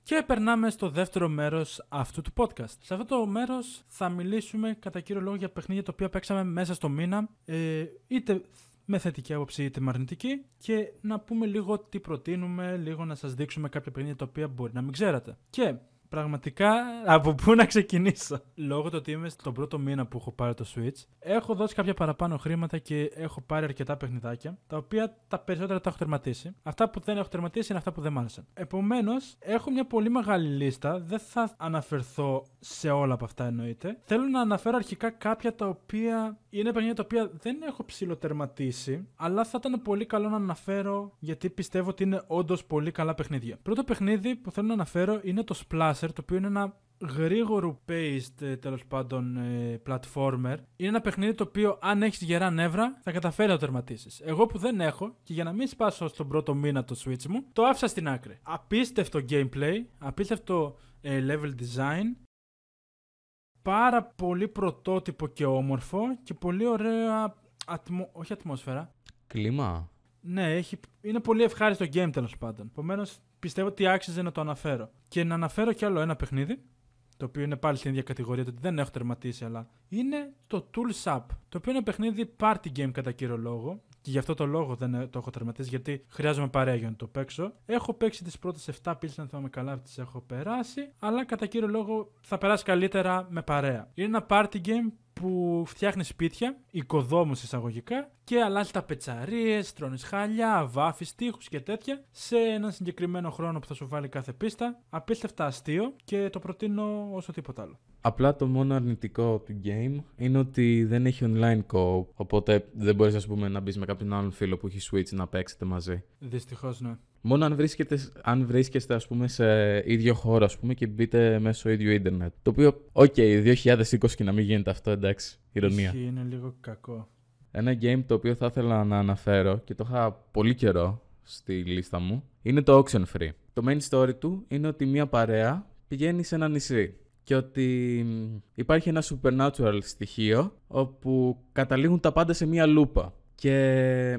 Και περνάμε στο δεύτερο μέρος αυτού του podcast. Σε αυτό το μέρος θα μιλήσουμε κατά κύριο λόγο για παιχνίδια τα οποία παίξαμε μέσα στο μήνα, ε, είτε με θετική άποψη είτε με αρνητική και να πούμε λίγο τι προτείνουμε, λίγο να σας δείξουμε κάποια παιχνίδια τα οποία μπορεί να μην ξέρατε. Και Πραγματικά, από πού να ξεκινήσω; Λόγω του ότι είμαι στον πρώτο μήνα που έχω πάρει το Switch, έχω δώσει κάποια παραπάνω χρήματα και έχω πάρει αρκετά παιχνιδάκια, τα οποία τα περισσότερα τα έχω τερματίσει. Αυτά που δεν έχω τερματίσει είναι αυτά που δεν μ' άρεσαν. Επομένως, έχω μια πολύ μεγάλη λίστα. Δεν θα αναφερθώ σε όλα από αυτά εννοείται. Θέλω να αναφέρω αρχικά κάποια τα οποία είναι παιχνίδια τα οποία δεν έχω ψηλοτερματίσει, αλλά θα ήταν πολύ καλό να αναφέρω γιατί πιστεύω ότι είναι όντως πολύ καλά παιχνίδια. Πρώτο παιχνίδι που θέλω να αναφέρω είναι το Splash το οποίο είναι ένα γρήγορο paced ε, τέλος πάντων ε, platformer. Είναι ένα παιχνίδι το οποίο αν έχεις γερά νεύρα θα καταφέρει να το τερματίσεις. Εγώ που δεν έχω και για να μην σπάσω στον πρώτο μήνα το Switch μου, το άφησα στην άκρη. Απίστευτο gameplay, απίστευτο ε, level design. Πάρα πολύ πρωτότυπο και όμορφο και πολύ ωραία ατμο... όχι ατμόσφαιρα. Κλίμα. Ναι, έχει... είναι πολύ ευχάριστο game τέλος πάντων. Επομένως, πιστεύω ότι άξιζε να το αναφέρω. Και να αναφέρω κι άλλο ένα παιχνίδι, το οποίο είναι πάλι στην ίδια κατηγορία, το ότι δεν έχω τερματίσει, αλλά είναι το Tools Up, το οποίο είναι παιχνίδι party game κατά κύριο λόγο. Και γι' αυτό το λόγο δεν το έχω τερματίσει, γιατί χρειάζομαι παρέα για να το παίξω. Έχω παίξει τις πρώτες 7 πίσει, αν θυμάμαι καλά, τις έχω περάσει. Αλλά κατά κύριο λόγο θα περάσει καλύτερα με παρέα. Είναι ένα party game που φτιάχνει σπίτια, οικοδόμος σε εισαγωγικά και αλλάζει ταπετσαρίες, στρώνει χαλιά, βάφει τοίχους και τέτοια σε έναν συγκεκριμένο χρόνο που θα σου βάλει κάθε πίστα. Απίστευτα αστείο και το προτείνω όσο τίποτα άλλο. Απλά το μόνο αρνητικό του game είναι ότι δεν έχει online co-op οπότε δεν μπορείς να μπεις με κάποιον άλλον φίλο που έχει Switch να παίξετε μαζί. Δυστυχώς, ναι. Μόνο αν βρίσκεστε, αν βρίσκεστε ας πούμε, σε ίδιο χώρο ας πούμε, και μπείτε μέσω ίδιου ίντερνετ. Το οποίο, OK, okay, 2020 και να μην γίνεται αυτό, εντάξει, ειρωνεία. Ισχύει, είναι λίγο κακό. Ένα game το οποίο θα ήθελα να αναφέρω και το είχα πολύ καιρό στη λίστα μου είναι το Oxenfree. Το main story του είναι ότι μια παρέα πηγαίνει σε ένα νησί και ότι υπάρχει ένα supernatural στοιχείο όπου καταλήγουν τα πάντα σε μια λούπα. Και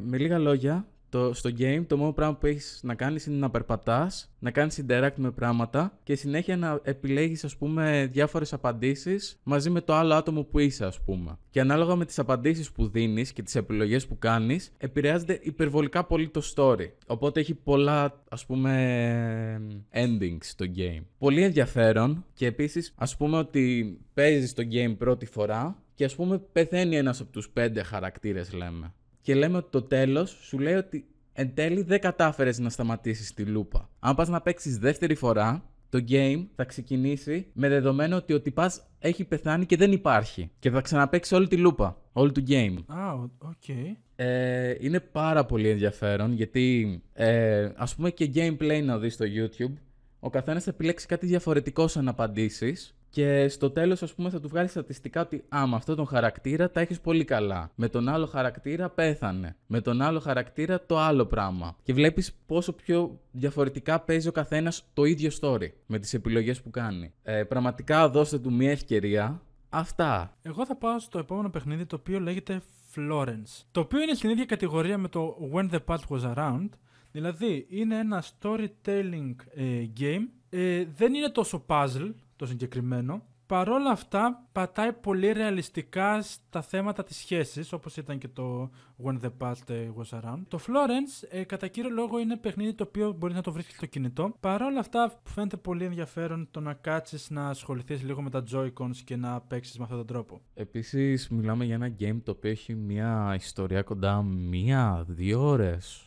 με λίγα λόγια, το, στο game το μόνο πράγμα που έχεις να κάνεις είναι να περπατάς, να κάνεις interact με πράγματα και συνέχεια να επιλέγεις, ας πούμε, διάφορες απαντήσεις μαζί με το άλλο άτομο που είσαι, ας πούμε. Και ανάλογα με τις απαντήσεις που δίνεις και τις επιλογές που κάνεις, επηρεάζεται υπερβολικά πολύ το story. Οπότε έχει πολλά, ας πούμε, endings στο game. Πολύ ενδιαφέρον και επίσης, ας πούμε, ότι παίζεις το game πρώτη φορά και ας πούμε πεθαίνει ένας από τους πέντε χαρακτήρες, λέμε και λέμε ότι το τέλος σου λέει ότι εν τέλει δεν κατάφερες να σταματήσεις τη λούπα. Αν πας να παίξεις δεύτερη φορά, το game θα ξεκινήσει με δεδομένο ότι ο τυπάς έχει πεθάνει και δεν υπάρχει. Και θα ξαναπαίξει όλη τη λούπα. Όλο το game. Α, OK. Okay. Ε, είναι πάρα πολύ ενδιαφέρον γιατί ε, ας πούμε και gameplay να δεις στο YouTube ο καθένας θα επιλέξει κάτι διαφορετικό σαν απαντήσεις και στο τέλος, ας πούμε, θα του βγάλει στατιστικά ότι α, με αυτόν τον χαρακτήρα τα έχεις πολύ καλά. Με τον άλλο χαρακτήρα πέθανε. Με τον άλλο χαρακτήρα το άλλο πράγμα. Και βλέπεις πόσο πιο διαφορετικά παίζει ο καθένας το ίδιο story με τις επιλογές που κάνει. Ε, πραγματικά δώστε του μια ευκαιρία. Αυτά. Εγώ θα πάω στο επόμενο παιχνίδι το οποίο λέγεται Florence. Το οποίο είναι στην ίδια κατηγορία με το When the Past Was Around. Δηλαδή, είναι ένα storytelling ε, game. Ε, δεν είναι τόσο puzzle, το συγκεκριμένο. Παρόλα αυτά, πατάει πολύ ρεαλιστικά στα θέματα της σχέσης, όπως ήταν και το When the Past Was Around. Το Florence, ε, κατά κύριο λόγο, είναι παιχνίδι το οποίο μπορεί να το βρίσκεις στο κινητό. Παρόλα αυτά, φαίνεται πολύ ενδιαφέρον το να κάτσεις να ασχοληθείς λίγο με τα Joy-Cons και να παίξεις με αυτόν τον τρόπο. Επίσης, μιλάμε για ένα game το οποίο έχει μια ιστορία κοντά μία-δύο ώρες.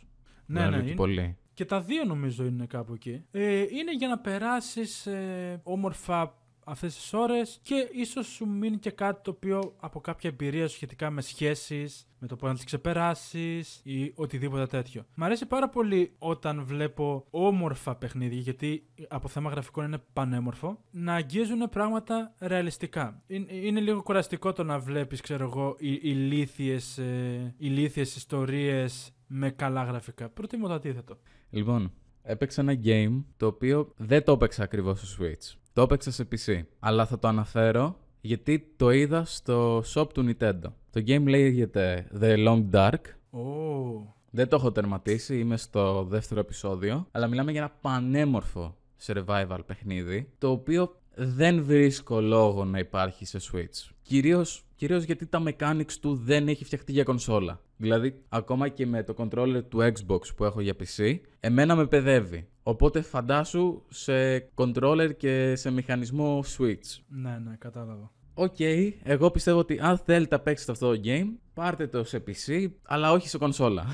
Ναι, Δεν ναι, είναι και είναι- πολύ. Και τα δύο νομίζω είναι κάπου εκεί. Ε, είναι για να περάσεις ε, όμορφα αυτές τις ώρες και ίσως σου μείνει και κάτι το οποίο από κάποια εμπειρία σου σχετικά με σχέσεις, με το πώς να τις ξεπεράσεις ή οτιδήποτε τέτοιο. Μ' αρέσει πάρα πολύ όταν βλέπω όμορφα παιχνίδια, γιατί από θέμα γραφικών είναι πανέμορφο, να αγγίζουν πράγματα ρεαλιστικά. Είναι, είναι λίγο κουραστικό το να βλέπεις, ξέρω εγώ, οι- ηλίθιες, ε, ηλίθιες ιστορίες με καλά γραφικά. Προτιμώ το αντίθετο. Λοιπόν, έπαιξα ένα game το οποίο δεν το έπαιξα ακριβώς στο Switch. Το έπαιξα σε PC. Αλλά θα το αναφέρω γιατί το είδα στο shop του Nintendo. Το game λέγεται The Long Dark. Ω, Δεν το έχω τερματίσει, είμαι στο δεύτερο επεισόδιο. Αλλά μιλάμε για ένα πανέμορφο survival παιχνίδι, το οποίο δεν βρίσκω λόγο να υπάρχει σε Switch. Κυρίως, κυρίως γιατί τα mechanics του δεν έχει φτιαχτεί για κονσόλα. Δηλαδή, ακόμα και με το controller του Xbox που έχω για PC, εμένα με παιδεύει. Οπότε φαντάσου σε controller και σε μηχανισμό Switch. ναι, ναι, κατάλαβα. Οκ, εγώ πιστεύω ότι αν θέλετε να παίξετε αυτό το game, πάρτε το σε PC, αλλά όχι σε κονσόλα.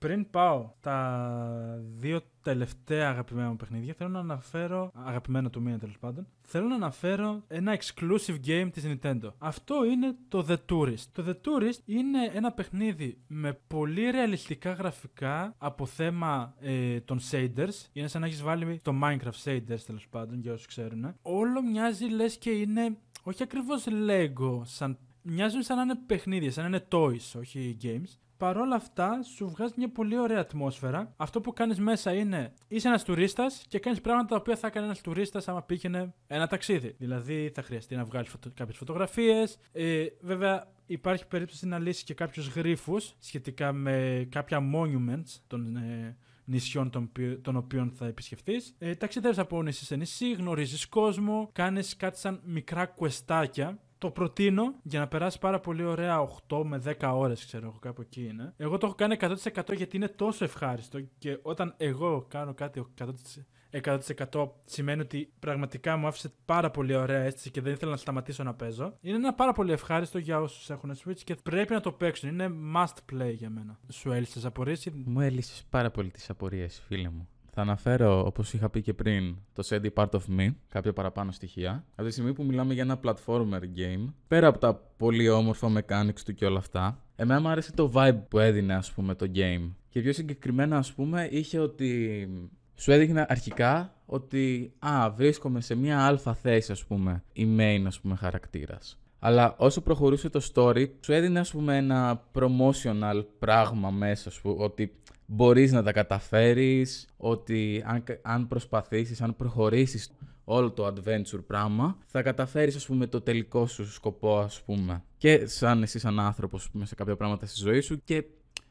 Πριν πάω τα δύο τελευταία αγαπημένα μου παιχνίδια, θέλω να αναφέρω. Αγαπημένα του μήνα τέλος πάντων. Θέλω να αναφέρω ένα exclusive game της Nintendo. Αυτό είναι το The Touryst. Το The Touryst είναι ένα παιχνίδι με πολύ ρεαλιστικά γραφικά από θέμα ε, των shaders. Είναι σαν να έχεις βάλει στο Minecraft shaders τέλος πάντων, για όσους ξέρουν. Όλο μοιάζει λες και είναι. Όχι ακριβώς Lego, σαν μοιάζουν σαν να είναι παιχνίδια, σαν να είναι toys, όχι games. Παρ' όλα αυτά, σου βγάζει μια πολύ ωραία ατμόσφαιρα. Αυτό που κάνεις μέσα είναι είσαι ένας τουρίστας και κάνεις πράγματα τα οποία θα έκανε ένας τουρίστας άμα πήγαινε ένα ταξίδι. Δηλαδή, θα χρειαστεί να βγάλεις φωτο... κάποιες φωτογραφίες. Ε, βέβαια, υπάρχει περίπτωση να λύσεις και κάποιους γρήφου σχετικά με κάποια monuments των ε, νησιών των, ποιο- των οποίων θα επισκεφτεί. Ε, Ταξιδεύεις από νησί σε νησί, γνωρίζεις κόσμο, κάνεις κάτι σαν μικρά κουεστάκια το προτείνω για να περάσει πάρα πολύ ωραία 8 με 10 ώρες, ξέρω εγώ, κάπου εκεί είναι. Εγώ το έχω κάνει 100% γιατί είναι τόσο ευχάριστο και όταν εγώ κάνω κάτι 100%, 100% σημαίνει ότι πραγματικά μου άφησε πάρα πολύ ωραία αίσθηση και δεν ήθελα να σταματήσω να παίζω. Είναι ένα πάρα πολύ ευχάριστο για όσους έχουν Switch και πρέπει να το παίξουν. Είναι must play για μένα. Σου έλυσες απορίες ή. Μου έλυσες πάρα πολύ τις απορίες, φίλε μου. Θα αναφέρω, όπως είχα πει και πριν, το Sandy Part of Me, κάποια παραπάνω στοιχεία. Από τη στιγμή που μιλάμε για ένα platformer game, πέρα από τα πολύ όμορφα mechanics του και όλα αυτά, εμένα μου άρεσε το vibe που έδινε, ας πούμε, το game. Και πιο συγκεκριμένα, ας πούμε, είχε ότι. Σου έδειχνε αρχικά ότι, α, βρίσκομαι σε μια αλφα θέση, ας πούμε, η main, ας πούμε, χαρακτήρας. Αλλά όσο προχωρούσε το story, σου έδινε, ας πούμε, ένα promotional πράγμα μέσα, ας πούμε, ότι μπορείς να τα καταφέρεις, ότι αν, αν προσπαθήσεις, αν προχωρήσεις όλο το adventure πράγμα, θα καταφέρεις, ας πούμε, το τελικό σου σκοπό, ας πούμε. Και σαν εσύ σαν άνθρωπος, ας πούμε, σε κάποια πράγματα στη ζωή σου και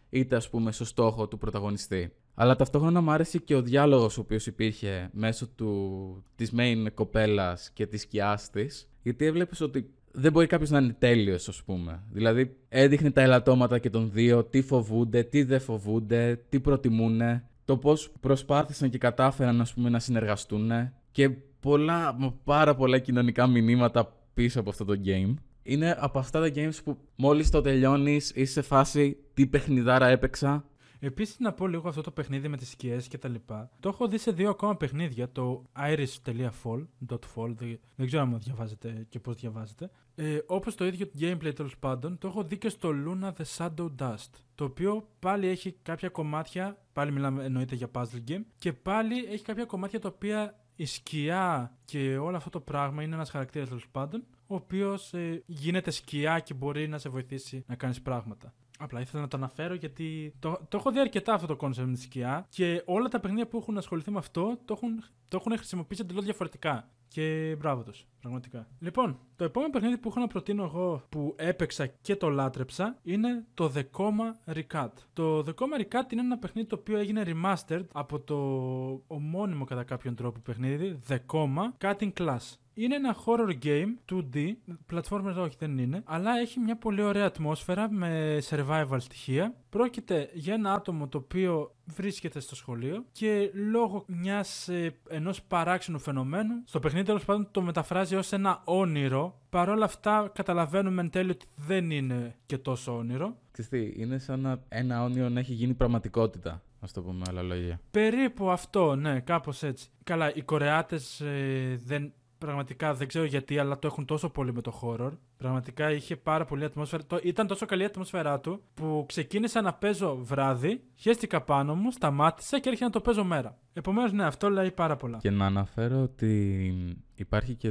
είτε, ας πούμε, στο στόχο του πρωταγωνιστή. Αλλά ταυτόχρονα μου άρεσε και ο διάλογος ο οποίος υπήρχε μέσω του, της main κοπέλας και της σκιάς της, γιατί έβλεπες ότι δεν μπορεί κάποιος να είναι τέλειος, ας πούμε. Δηλαδή, έδειχνε τα ελαττώματα και των δύο, τι φοβούνται, τι δεν φοβούνται, τι προτιμούν, το πώς προσπάθησαν και κατάφεραν ας πούμε, να συνεργαστούν και πολλά, μα πάρα πολλά κοινωνικά μηνύματα πίσω από αυτό το game. Είναι από αυτά τα games που μόλις το τελειώνεις, είσαι σε φάση τι παιχνιδάρα έπαιξα. Επίσης, να πω λίγο αυτό το παιχνίδι με τις σκιές και τα λοιπά. Το έχω δει σε δύο ακόμα παιχνίδια. Το iris.fall. .fall, δεν, δεν ξέρω αν διαβάζετε και πώς διαβάζετε. Ε, Όπως το ίδιο gameplay τέλος πάντων, το έχω δει και στο Luna The Shadow Dust. Το οποίο πάλι έχει κάποια κομμάτια. Πάλι μιλάμε εννοείται για puzzle game. Και πάλι έχει κάποια κομμάτια τα οποία η σκιά και όλο αυτό το πράγμα είναι ένας χαρακτήρας τέλος πάντων. Ο οποίος ε, γίνεται σκιά και μπορεί να σε βοηθήσει να κάνεις πράγματα. Απλά ήθελα να το αναφέρω γιατί το, το έχω δει αρκετά αυτό το concept με τη σκιά και όλα τα παιχνίδια που έχουν ασχοληθεί με αυτό το έχουν, το έχουν χρησιμοποιήσει εντελώς διαφορετικά. Και μπράβο τους, πραγματικά. Λοιπόν, το επόμενο παιχνίδι που έχω να προτείνω εγώ που έπαιξα και το λάτρεψα είναι το The Coma Recut. Το The Coma Recut είναι ένα παιχνίδι το οποίο έγινε remastered από το ομώνυμο κατά κάποιον τρόπο παιχνίδι The Coma Cutting Class. Είναι ένα horror game 2D, platformers όχι δεν είναι, αλλά έχει μια πολύ ωραία ατμόσφαιρα με survival στοιχεία. Πρόκειται για ένα άτομο το οποίο βρίσκεται στο σχολείο και λόγω μιας, ε, ενός παράξενου φαινομένου, στο παιχνίδι τέλος πάντων το μεταφράζει ως ένα όνειρο, παρόλα αυτά καταλαβαίνουμε εν τέλει ότι δεν είναι και τόσο όνειρο. Ξέρεις τι, είναι σαν να ένα όνειρο να έχει γίνει πραγματικότητα. Α το πούμε με άλλα λόγια. Περίπου αυτό, ναι, κάπως έτσι. Καλά, οι Κορεάτες ε, δεν, πραγματικά δεν ξέρω γιατί, αλλά το έχουν τόσο πολύ με το horror. Πραγματικά είχε πάρα πολύ ατμόσφαιρα. Το, ήταν τόσο καλή η ατμόσφαιρά του που ξεκίνησα να παίζω βράδυ, χέστηκα πάνω μου, σταμάτησα και έρχεται να το παίζω μέρα. Επομένως, ναι, αυτό λέει πάρα πολλά. Και να αναφέρω ότι υπάρχει και,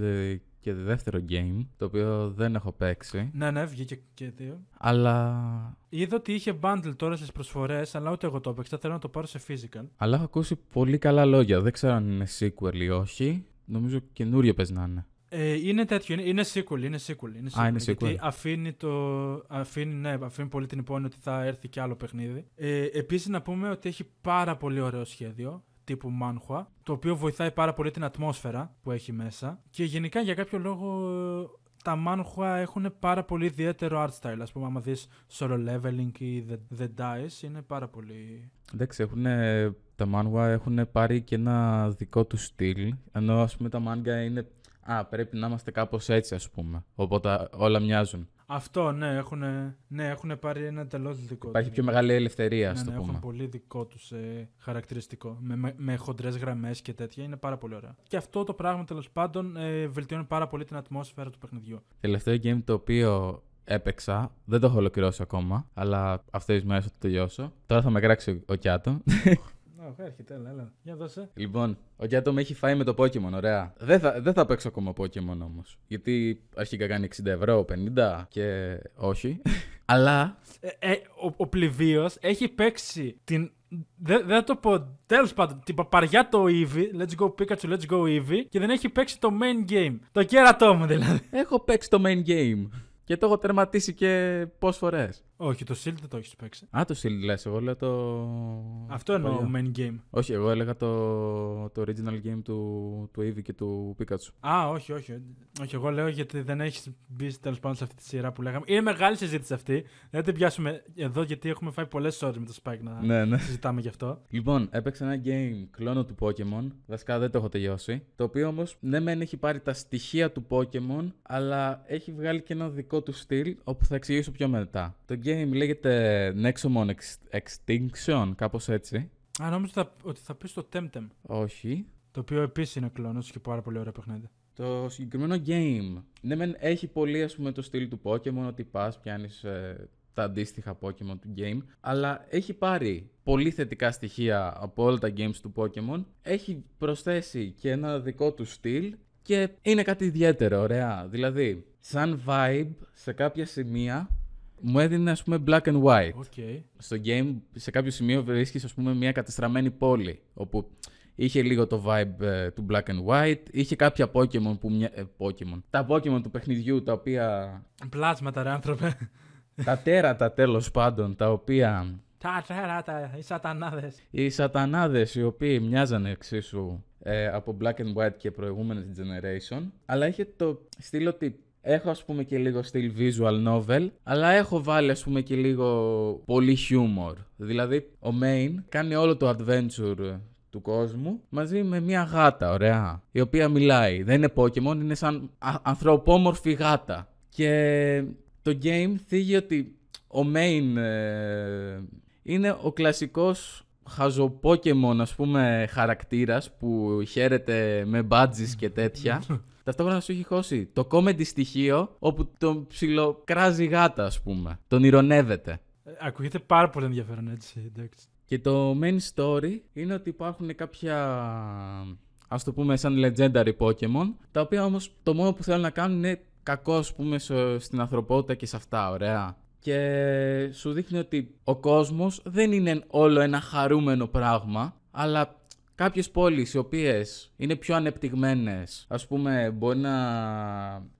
και δεύτερο game, το οποίο δεν έχω παίξει. Ναι, ναι, βγήκε και δύο. Αλλά. Είδα ότι είχε bundle τώρα στις προσφορές, αλλά ούτε εγώ το έπαιξα. Θέλω να το πάρω σε physical. Αλλά έχω ακούσει πολύ καλά λόγια. Δεν ξέρω αν είναι sequel ή όχι. Νομίζω καινούριο πες να είναι. Ε, είναι τέτοιο, είναι, είναι sequel, είναι sequel. Είναι sequel Α, είναι Γιατί sequel. αφήνει, το, αφήνει, ναι, αφήνει πολύ την υπόνοια ότι θα έρθει και άλλο παιχνίδι. Ε, Επίσης να πούμε ότι έχει πάρα πολύ ωραίο σχέδιο τύπου manhwa, το οποίο βοηθάει πάρα πολύ την ατμόσφαιρα που έχει μέσα. Και γενικά για κάποιο λόγο τα manhwa έχουν πάρα πολύ ιδιαίτερο art style. Ας πούμε, άμα δεις solo leveling ή the, the dice, είναι πάρα πολύ... Εντάξει, έχουν, τα manhwa έχουν πάρει και ένα δικό τους στυλ, ενώ ας πούμε τα manga είναι «Α, πρέπει να είμαστε κάπως έτσι» ας πούμε, οπότε όλα μοιάζουν. Αυτό, ναι, έχουν, ναι, έχουν πάρει ένα εντελώς δικό Υπάρχει πιο μεγάλη ελευθερία, ναι, ας το ναι, πούμε. Έχουν πολύ δικό τους ε, χαρακτηριστικό. Με, με, με χοντρές γραμμές και τέτοια. Είναι πάρα πολύ ωραία. Και αυτό το πράγμα τέλος πάντων ε, βελτιώνει πάρα πολύ την ατμόσφαιρα του παιχνιδιού. Τελευταίο game το οποίο έπαιξα, δεν το έχω ολοκληρώσει ακόμα, αλλά αυτές τις μέρες θα το τελειώσω. Τώρα θα με κράξει ο Κιάτο. Oh, έρχεται, έλα, έλα. Για δώσε. Λοιπόν, ο Κιάτο με έχει φάει με το Pokemon, ωραία. Δεν θα, δεν θα παίξω ακόμα Pokemon όμως. Γιατί αρχικά κάνει 60 ευρώ, 50 και όχι. *laughs* αλλά. Ε, ε, ο ο πληβίος έχει παίξει την. Δεν δεν θα το πω. Τέλος πάντων, την παπαριά το Eevee. Let's go Pikachu, let's go Eevee. Και δεν έχει παίξει το main game. Το κέρατό μου δηλαδή. Έχω παίξει το main game. Και το έχω τερματίσει και πόσε φορές. Όχι, το Shield δεν το έχεις παίξει. Α, το Shield λες, εγώ λέω το. Αυτό εννοώ παλιό. main game. Όχι, εγώ έλεγα το, το original game του, του Eevee και του Pikachu. Α, όχι, όχι. Όχι, εγώ λέω γιατί δεν έχεις μπει τέλος πάντων σε αυτή τη σειρά που λέγαμε. Είναι μεγάλη συζήτηση αυτή. Δεν την πιάσουμε εδώ γιατί έχουμε φάει πολλές ώρες με το Spike να Ναι, ναι. συζητάμε γι' αυτό. Λοιπόν, έπαιξα ένα game κλόνο του Pokemon. Βασικά δεν το έχω τελειώσει. Το οποίο όμως, ναι, μεν έχει πάρει τα στοιχεία του Pokemon, αλλά έχει βγάλει και ένα δικό του στυλ, όπου θα εξηγήσω πιο μετά. Το game λέγεται Nexomon Ex- Extinction, κάπως έτσι. Α, νόμιζα θα- ότι θα πεις το Temtem. Όχι. Το οποίο επίσης είναι κλόνο και πάρα πολύ ωραίο παιχνίδι. Το συγκεκριμένο game. Ναι, μεν έχει πολύ ας πούμε το στυλ του Pokemon, ότι πας, πιάνεις ε, τα αντίστοιχα Pokemon του game, αλλά έχει πάρει πολύ θετικά στοιχεία από όλα τα games του Pokemon, έχει προσθέσει και ένα δικό του στυλ και είναι κάτι ιδιαίτερο, ωραία. Δηλαδή, σαν vibe, σε κάποια σημεία, μου έδινε ας πούμε black and white OK. στο game σε κάποιο σημείο βρίσκεις ας πούμε μια κατεστραμμένη πόλη όπου είχε λίγο το vibe ε, του black and white, είχε κάποια Pokemon που μια... ε, Pokemon. Τα Pokemon του παιχνιδιού τα οποία... Πλάσματα, ρε άνθρωπε. τα τέρατα τέλος πάντων, τα οποία... Τα τέρατα, οι σατανάδες. Οι σατανάδες οι οποίοι μοιάζανε εξίσου ε, από black and white και προηγούμενες generation, αλλά είχε το στυλ ότι έχω ας πούμε και λίγο στυλ visual novel, αλλά έχω βάλει ας πούμε και λίγο πολύ humor. Δηλαδή ο main κάνει όλο το adventure του κόσμου μαζί με μια γάτα, ωραία, η οποία μιλάει. Δεν είναι Pokemon, είναι σαν α- ανθρωπόμορφη γάτα. Και το game θίγει ότι ο main ε, είναι ο κλασικός χαζοπόκεμον ας πούμε χαρακτήρας που χαίρεται με badges και τέτοια. *laughs* Ταυτόχρονα σου έχει χώσει το comedy στοιχείο όπου τον ψιλοκράζει γάτα ας πούμε. Τον ηρωνεύεται. Ε, Ακούγεται πάρα πολύ ενδιαφέρον έτσι. Εντάξει. Και το main story είναι ότι υπάρχουν κάποια, ας το πούμε, σαν legendary Pokemon, τα οποία όμως το μόνο που θέλουν να κάνουν είναι κακό, ας πούμε, στο- στην ανθρωπότητα και σε αυτά, ωραία. Και σου δείχνει ότι ο κόσμος δεν είναι όλο ένα χαρούμενο πράγμα, αλλά κάποιες πόλεις οι οποίες είναι πιο ανεπτυγμένες, ας πούμε, μπορεί να,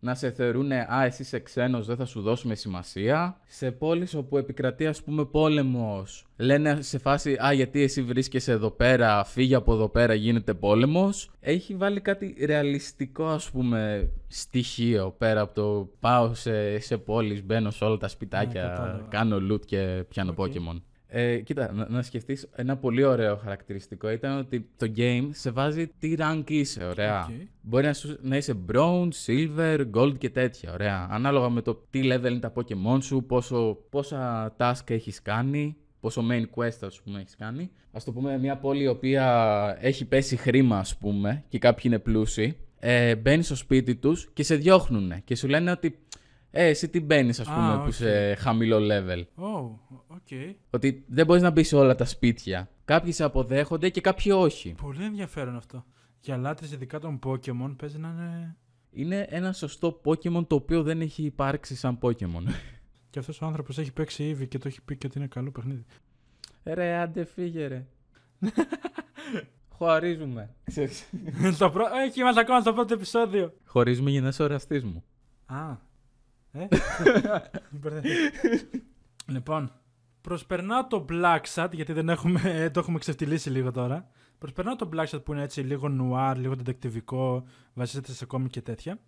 να σε θεωρούν Α, εσύ είσαι ξένος, δεν θα σου δώσουμε σημασία. Σε πόλεις όπου επικρατεί, ας πούμε, πόλεμος, λένε σε φάση Α, γιατί εσύ βρίσκεσαι εδώ πέρα, φύγε από εδώ πέρα, γίνεται πόλεμος. Έχει βάλει κάτι ρεαλιστικό, ας πούμε, στοιχείο πέρα από το πάω σε, σε πόλεις, μπαίνω σε όλα τα σπιτάκια, κατάλαβα. κάνω loot και πιάνω Οκ. Pokemon. Ε, κοίτα, να, να σκεφτείς ένα πολύ ωραίο χαρακτηριστικό ήταν ότι το game σε βάζει τι rank είσαι, ωραία. Οκ. Μπορεί να, σου, να είσαι bronze, silver, gold και τέτοια, ωραία. Ανάλογα με το τι level είναι τα Pokemon σου, πόσο, πόσα task έχεις κάνει, πόσο main quest ας πούμε έχεις κάνει. Ας το πούμε μια πόλη η οποία έχει πέσει χρήμα ας πούμε και κάποιοι είναι πλούσιοι. Ε, μπαίνεις στο σπίτι τους και σε διώχνουν και σου λένε ότι ε, εσύ τι μπαίνεις, ας Α, πούμε, που οκ. είσαι χαμηλό level. Ω, οκ. Ότι δεν μπορείς να μπεις σε όλα τα σπίτια. Κάποιοι σε αποδέχονται και κάποιοι όχι. Πολύ ενδιαφέρον αυτό. Για λάτρες ειδικά των Pokemon παίζει να είναι... Είναι ένα σωστό Pokemon το οποίο δεν έχει υπάρξει σαν Pokemon. *laughs* Και αυτός ο άνθρωπος έχει παίξει ήδη και το έχει πει και ότι είναι καλό παιχνίδι. ρε, άντε φύγε ρε. *laughs* Χωρίζουμε. Ξέρεις. *laughs* το πρω... Έχει είμαστε ακόμα στο πρώτο επεισόδιο. Χωρίζουμε για να είσαι ο εραστής μου. Α. Ε; Μπερδεύτηκα. *laughs* λοιπόν, προσπερνάω το Black Sat, γιατί δεν έχουμε, ε, το έχουμε ξεφτυλίσει λίγο τώρα. Προσπερνάω το Black Sat που είναι έτσι λίγο νουάρ, λίγο detectivικό, βασίζεται σε κόμικ και τέτοια.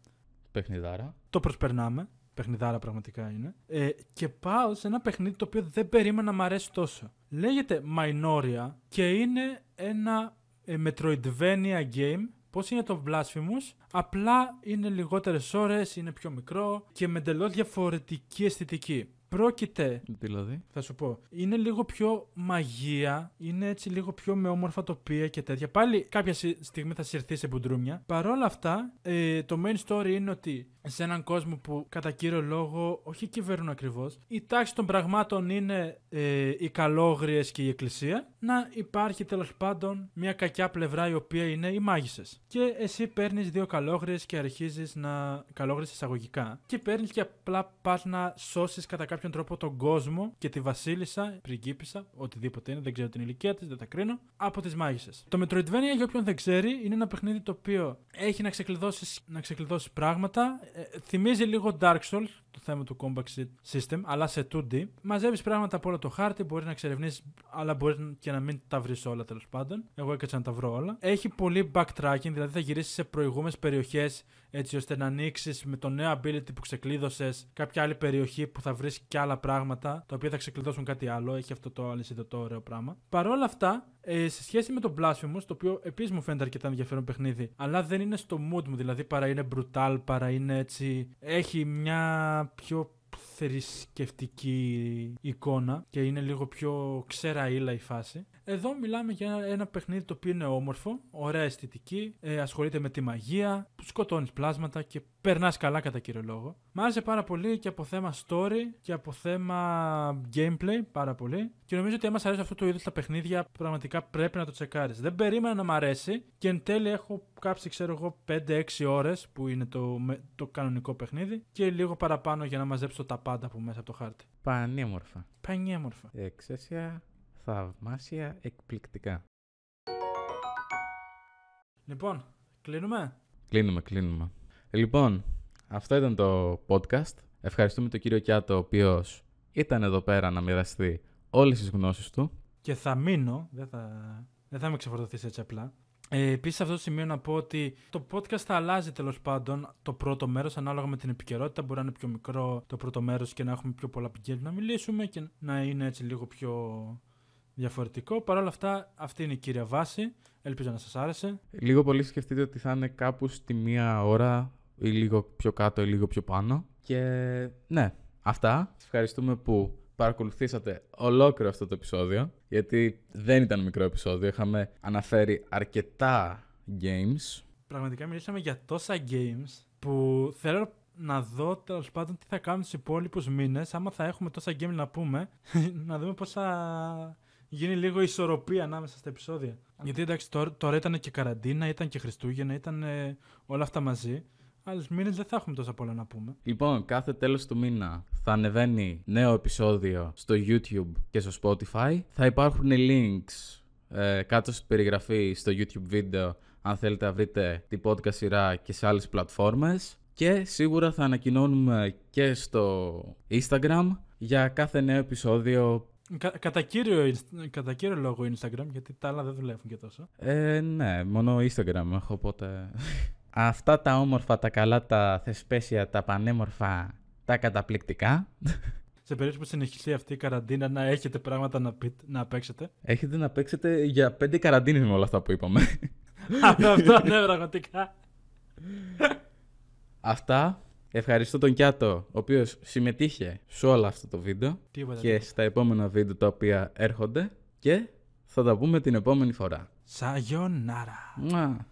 Παιχνιδάρα. Το προσπερνάμε. Παιχνιδάρα πραγματικά είναι. Ε, και πάω σε ένα παιχνίδι το οποίο δεν περίμενα να μ' αρέσει τόσο. Λέγεται Minoria και είναι ένα ε, Metroidvania game. Πώς είναι το Blasphemous, απλά είναι λιγότερες ώρες, είναι πιο μικρό και με εντελώς διαφορετική αισθητική. Πρόκειται Δηλαδή; θα σου πω. Είναι λίγο πιο μαγεία, είναι έτσι λίγο πιο με όμορφα τοπία και τέτοια. Πάλι κάποια σι- στιγμή θα συρθεί σε μπουντρούμια. Παρ' όλα αυτά, ε, το main story είναι ότι σε έναν κόσμο που κατά κύριο λόγο όχι κυβερνούν ακριβώς, η τάξη των πραγμάτων είναι ε, οι καλόγριες και η εκκλησία, να υπάρχει τέλος πάντων μια κακιά πλευρά η οποία είναι οι μάγισσες. Και εσύ παίρνεις δύο καλόγριες και αρχίζεις να. καλόγριες εισαγωγικά. Και παίρνεις και απλά πας να σώσεις κατά κάποιον τρόπο τον κόσμο και τη βασίλισσα, πριγκίπισσα, οτιδήποτε είναι, δεν ξέρω την ηλικία της, δεν τα κρίνω, από τις μάγισσες. Το Metroidvania, για όποιον δεν ξέρει, είναι ένα παιχνίδι το οποίο έχει να ξεκλειδώσει να ξεκλειδώσεις πράγματα. Ε, θυμίζει λίγο Dark Souls, το θέμα του combat system, αλλά σε 2D. Μαζεύεις πράγματα από όλο το χάρτη, μπορείς να εξερευνήσεις, αλλά μπορείς και να μην τα βρεις όλα τέλος πάντων. Εγώ έκατσα να τα βρω όλα. Έχει πολύ backtracking, δηλαδή θα γυρίσεις σε προηγούμενες περιοχές έτσι ώστε να ανοίξεις με το νέο ability που ξεκλείδωσες κάποια άλλη περιοχή που θα βρεις και άλλα πράγματα, τα οποία θα ξεκλειδώσουν κάτι άλλο. Έχει αυτό το αλυσιδωτό ωραίο πράγμα. Παρ' όλα αυτά, ε, σε σχέση με το Blasphemous, το οποίο επίσης μου φαίνεται αρκετά ενδιαφέρον παιχνίδι, αλλά δεν είναι στο mood μου, δηλαδή παρά είναι brutal, παρά είναι έτσι. Έχει μια πιο θρησκευτική εικόνα και είναι λίγο πιο ξέρα ύλα η φάση. Εδώ μιλάμε για ένα, ένα παιχνίδι το οποίο είναι όμορφο, ωραία αισθητική, ε, ασχολείται με τη μαγεία, σκοτώνεις πλάσματα και περνάς καλά κατά κύριο λόγο. Μ' άρεσε πάρα πολύ και από θέμα story και από θέμα gameplay πάρα πολύ. Και νομίζω ότι άμα σ' αρέσει αυτό το είδος τα παιχνίδια, πραγματικά πρέπει να το τσεκάρεις. Δεν περίμενα να μ' αρέσει και εν τέλει έχω κάψει, ξέρω εγώ, 5-6 ώρες που είναι το, με- το κανονικό παιχνίδι και λίγο παραπάνω για να μαζέψω τα πάντα από μέσα από το χάρτη. Πανέμορφα. Πανιέμορφα. Εξαίσια, θαυμάσια, εκπληκτικά. Λοιπόν, κλείνουμε; Κλείνουμε, κλείνουμε. Λοιπόν, αυτό ήταν το podcast. Ευχαριστούμε τον κύριο Κιάτο, ο οποίος ήταν εδώ πέρα να μοιραστεί όλες τις γνώσεις του. Και θα μείνω, δεν θα, δεν θα με ξεφορτωθείς έτσι απλά. Ε, Επίσης, σε αυτό το σημείο να πω ότι το podcast θα αλλάζει τέλος πάντων το πρώτο μέρος ανάλογα με την επικαιρότητα. Μπορεί να είναι πιο μικρό το πρώτο μέρος και να έχουμε πιο πολλά πηγαίνει να μιλήσουμε και να είναι έτσι λίγο πιο διαφορετικό. Παρ' όλα αυτά, αυτή είναι η κύρια βάση. Ελπίζω να σας άρεσε. Λίγο πολύ σκεφτείτε ότι θα είναι κάπου στη μία ώρα ή λίγο πιο κάτω ή λίγο πιο πάνω. Και ναι, αυτά. Σας ευχαριστούμε που παρακολουθήσατε ολόκληρο αυτό το επεισόδιο. Γιατί δεν ήταν μικρό επεισόδιο. Είχαμε αναφέρει αρκετά games. Πραγματικά μιλήσαμε για τόσα games που θέλω να δω τέλος πάντων τι θα κάνουν του υπόλοιπους μήνες. Άμα θα έχουμε τόσα games να πούμε, *laughs* να δούμε πώς θα γίνει λίγο ισορροπία ανάμεσα στα επεισόδια. Γιατί εντάξει, τώρα, τώρα ήταν και καραντίνα, ήταν και Χριστούγεννα, ήταν ε, όλα αυτά μαζί. Άλλους μήνες δεν θα έχουμε τόσα πολλά να πούμε. Λοιπόν, κάθε τέλος του μήνα θα ανεβαίνει νέο επεισόδιο στο YouTube και στο Spotify. Θα υπάρχουν links ε, κάτω στην περιγραφή στο YouTube βίντεο αν θέλετε να βρείτε την podcast σειρά και σε άλλες πλατφόρμες. Και σίγουρα θα ανακοινώνουμε και στο Instagram για κάθε νέο επεισόδιο. Κα, κατά, κύριο, ινσ- κατά κύριο λόγο Instagram, γιατί τα άλλα δεν δουλεύουν και τόσο. Ε, ναι, μόνο Instagram έχω, οπότε... Αυτά τα όμορφα, τα καλά, τα θεσπέσια, τα πανέμορφα, τα καταπληκτικά. Σε περίπτωση που συνεχιστεί αυτή η καραντίνα, να έχετε πράγματα να, πείτε, να παίξετε. Έχετε να παίξετε για πέντε καραντίνες με όλα αυτά που είπαμε. Αυτό ναι, πραγματικά. Αυτά. Ευχαριστώ τον Κιάτο, ο οποίος συμμετείχε σε όλο αυτό το βίντεο Τίποτα. και στα επόμενα βίντεο τα οποία έρχονται και θα τα πούμε την επόμενη φορά. Σαγιονάρα. Μουα.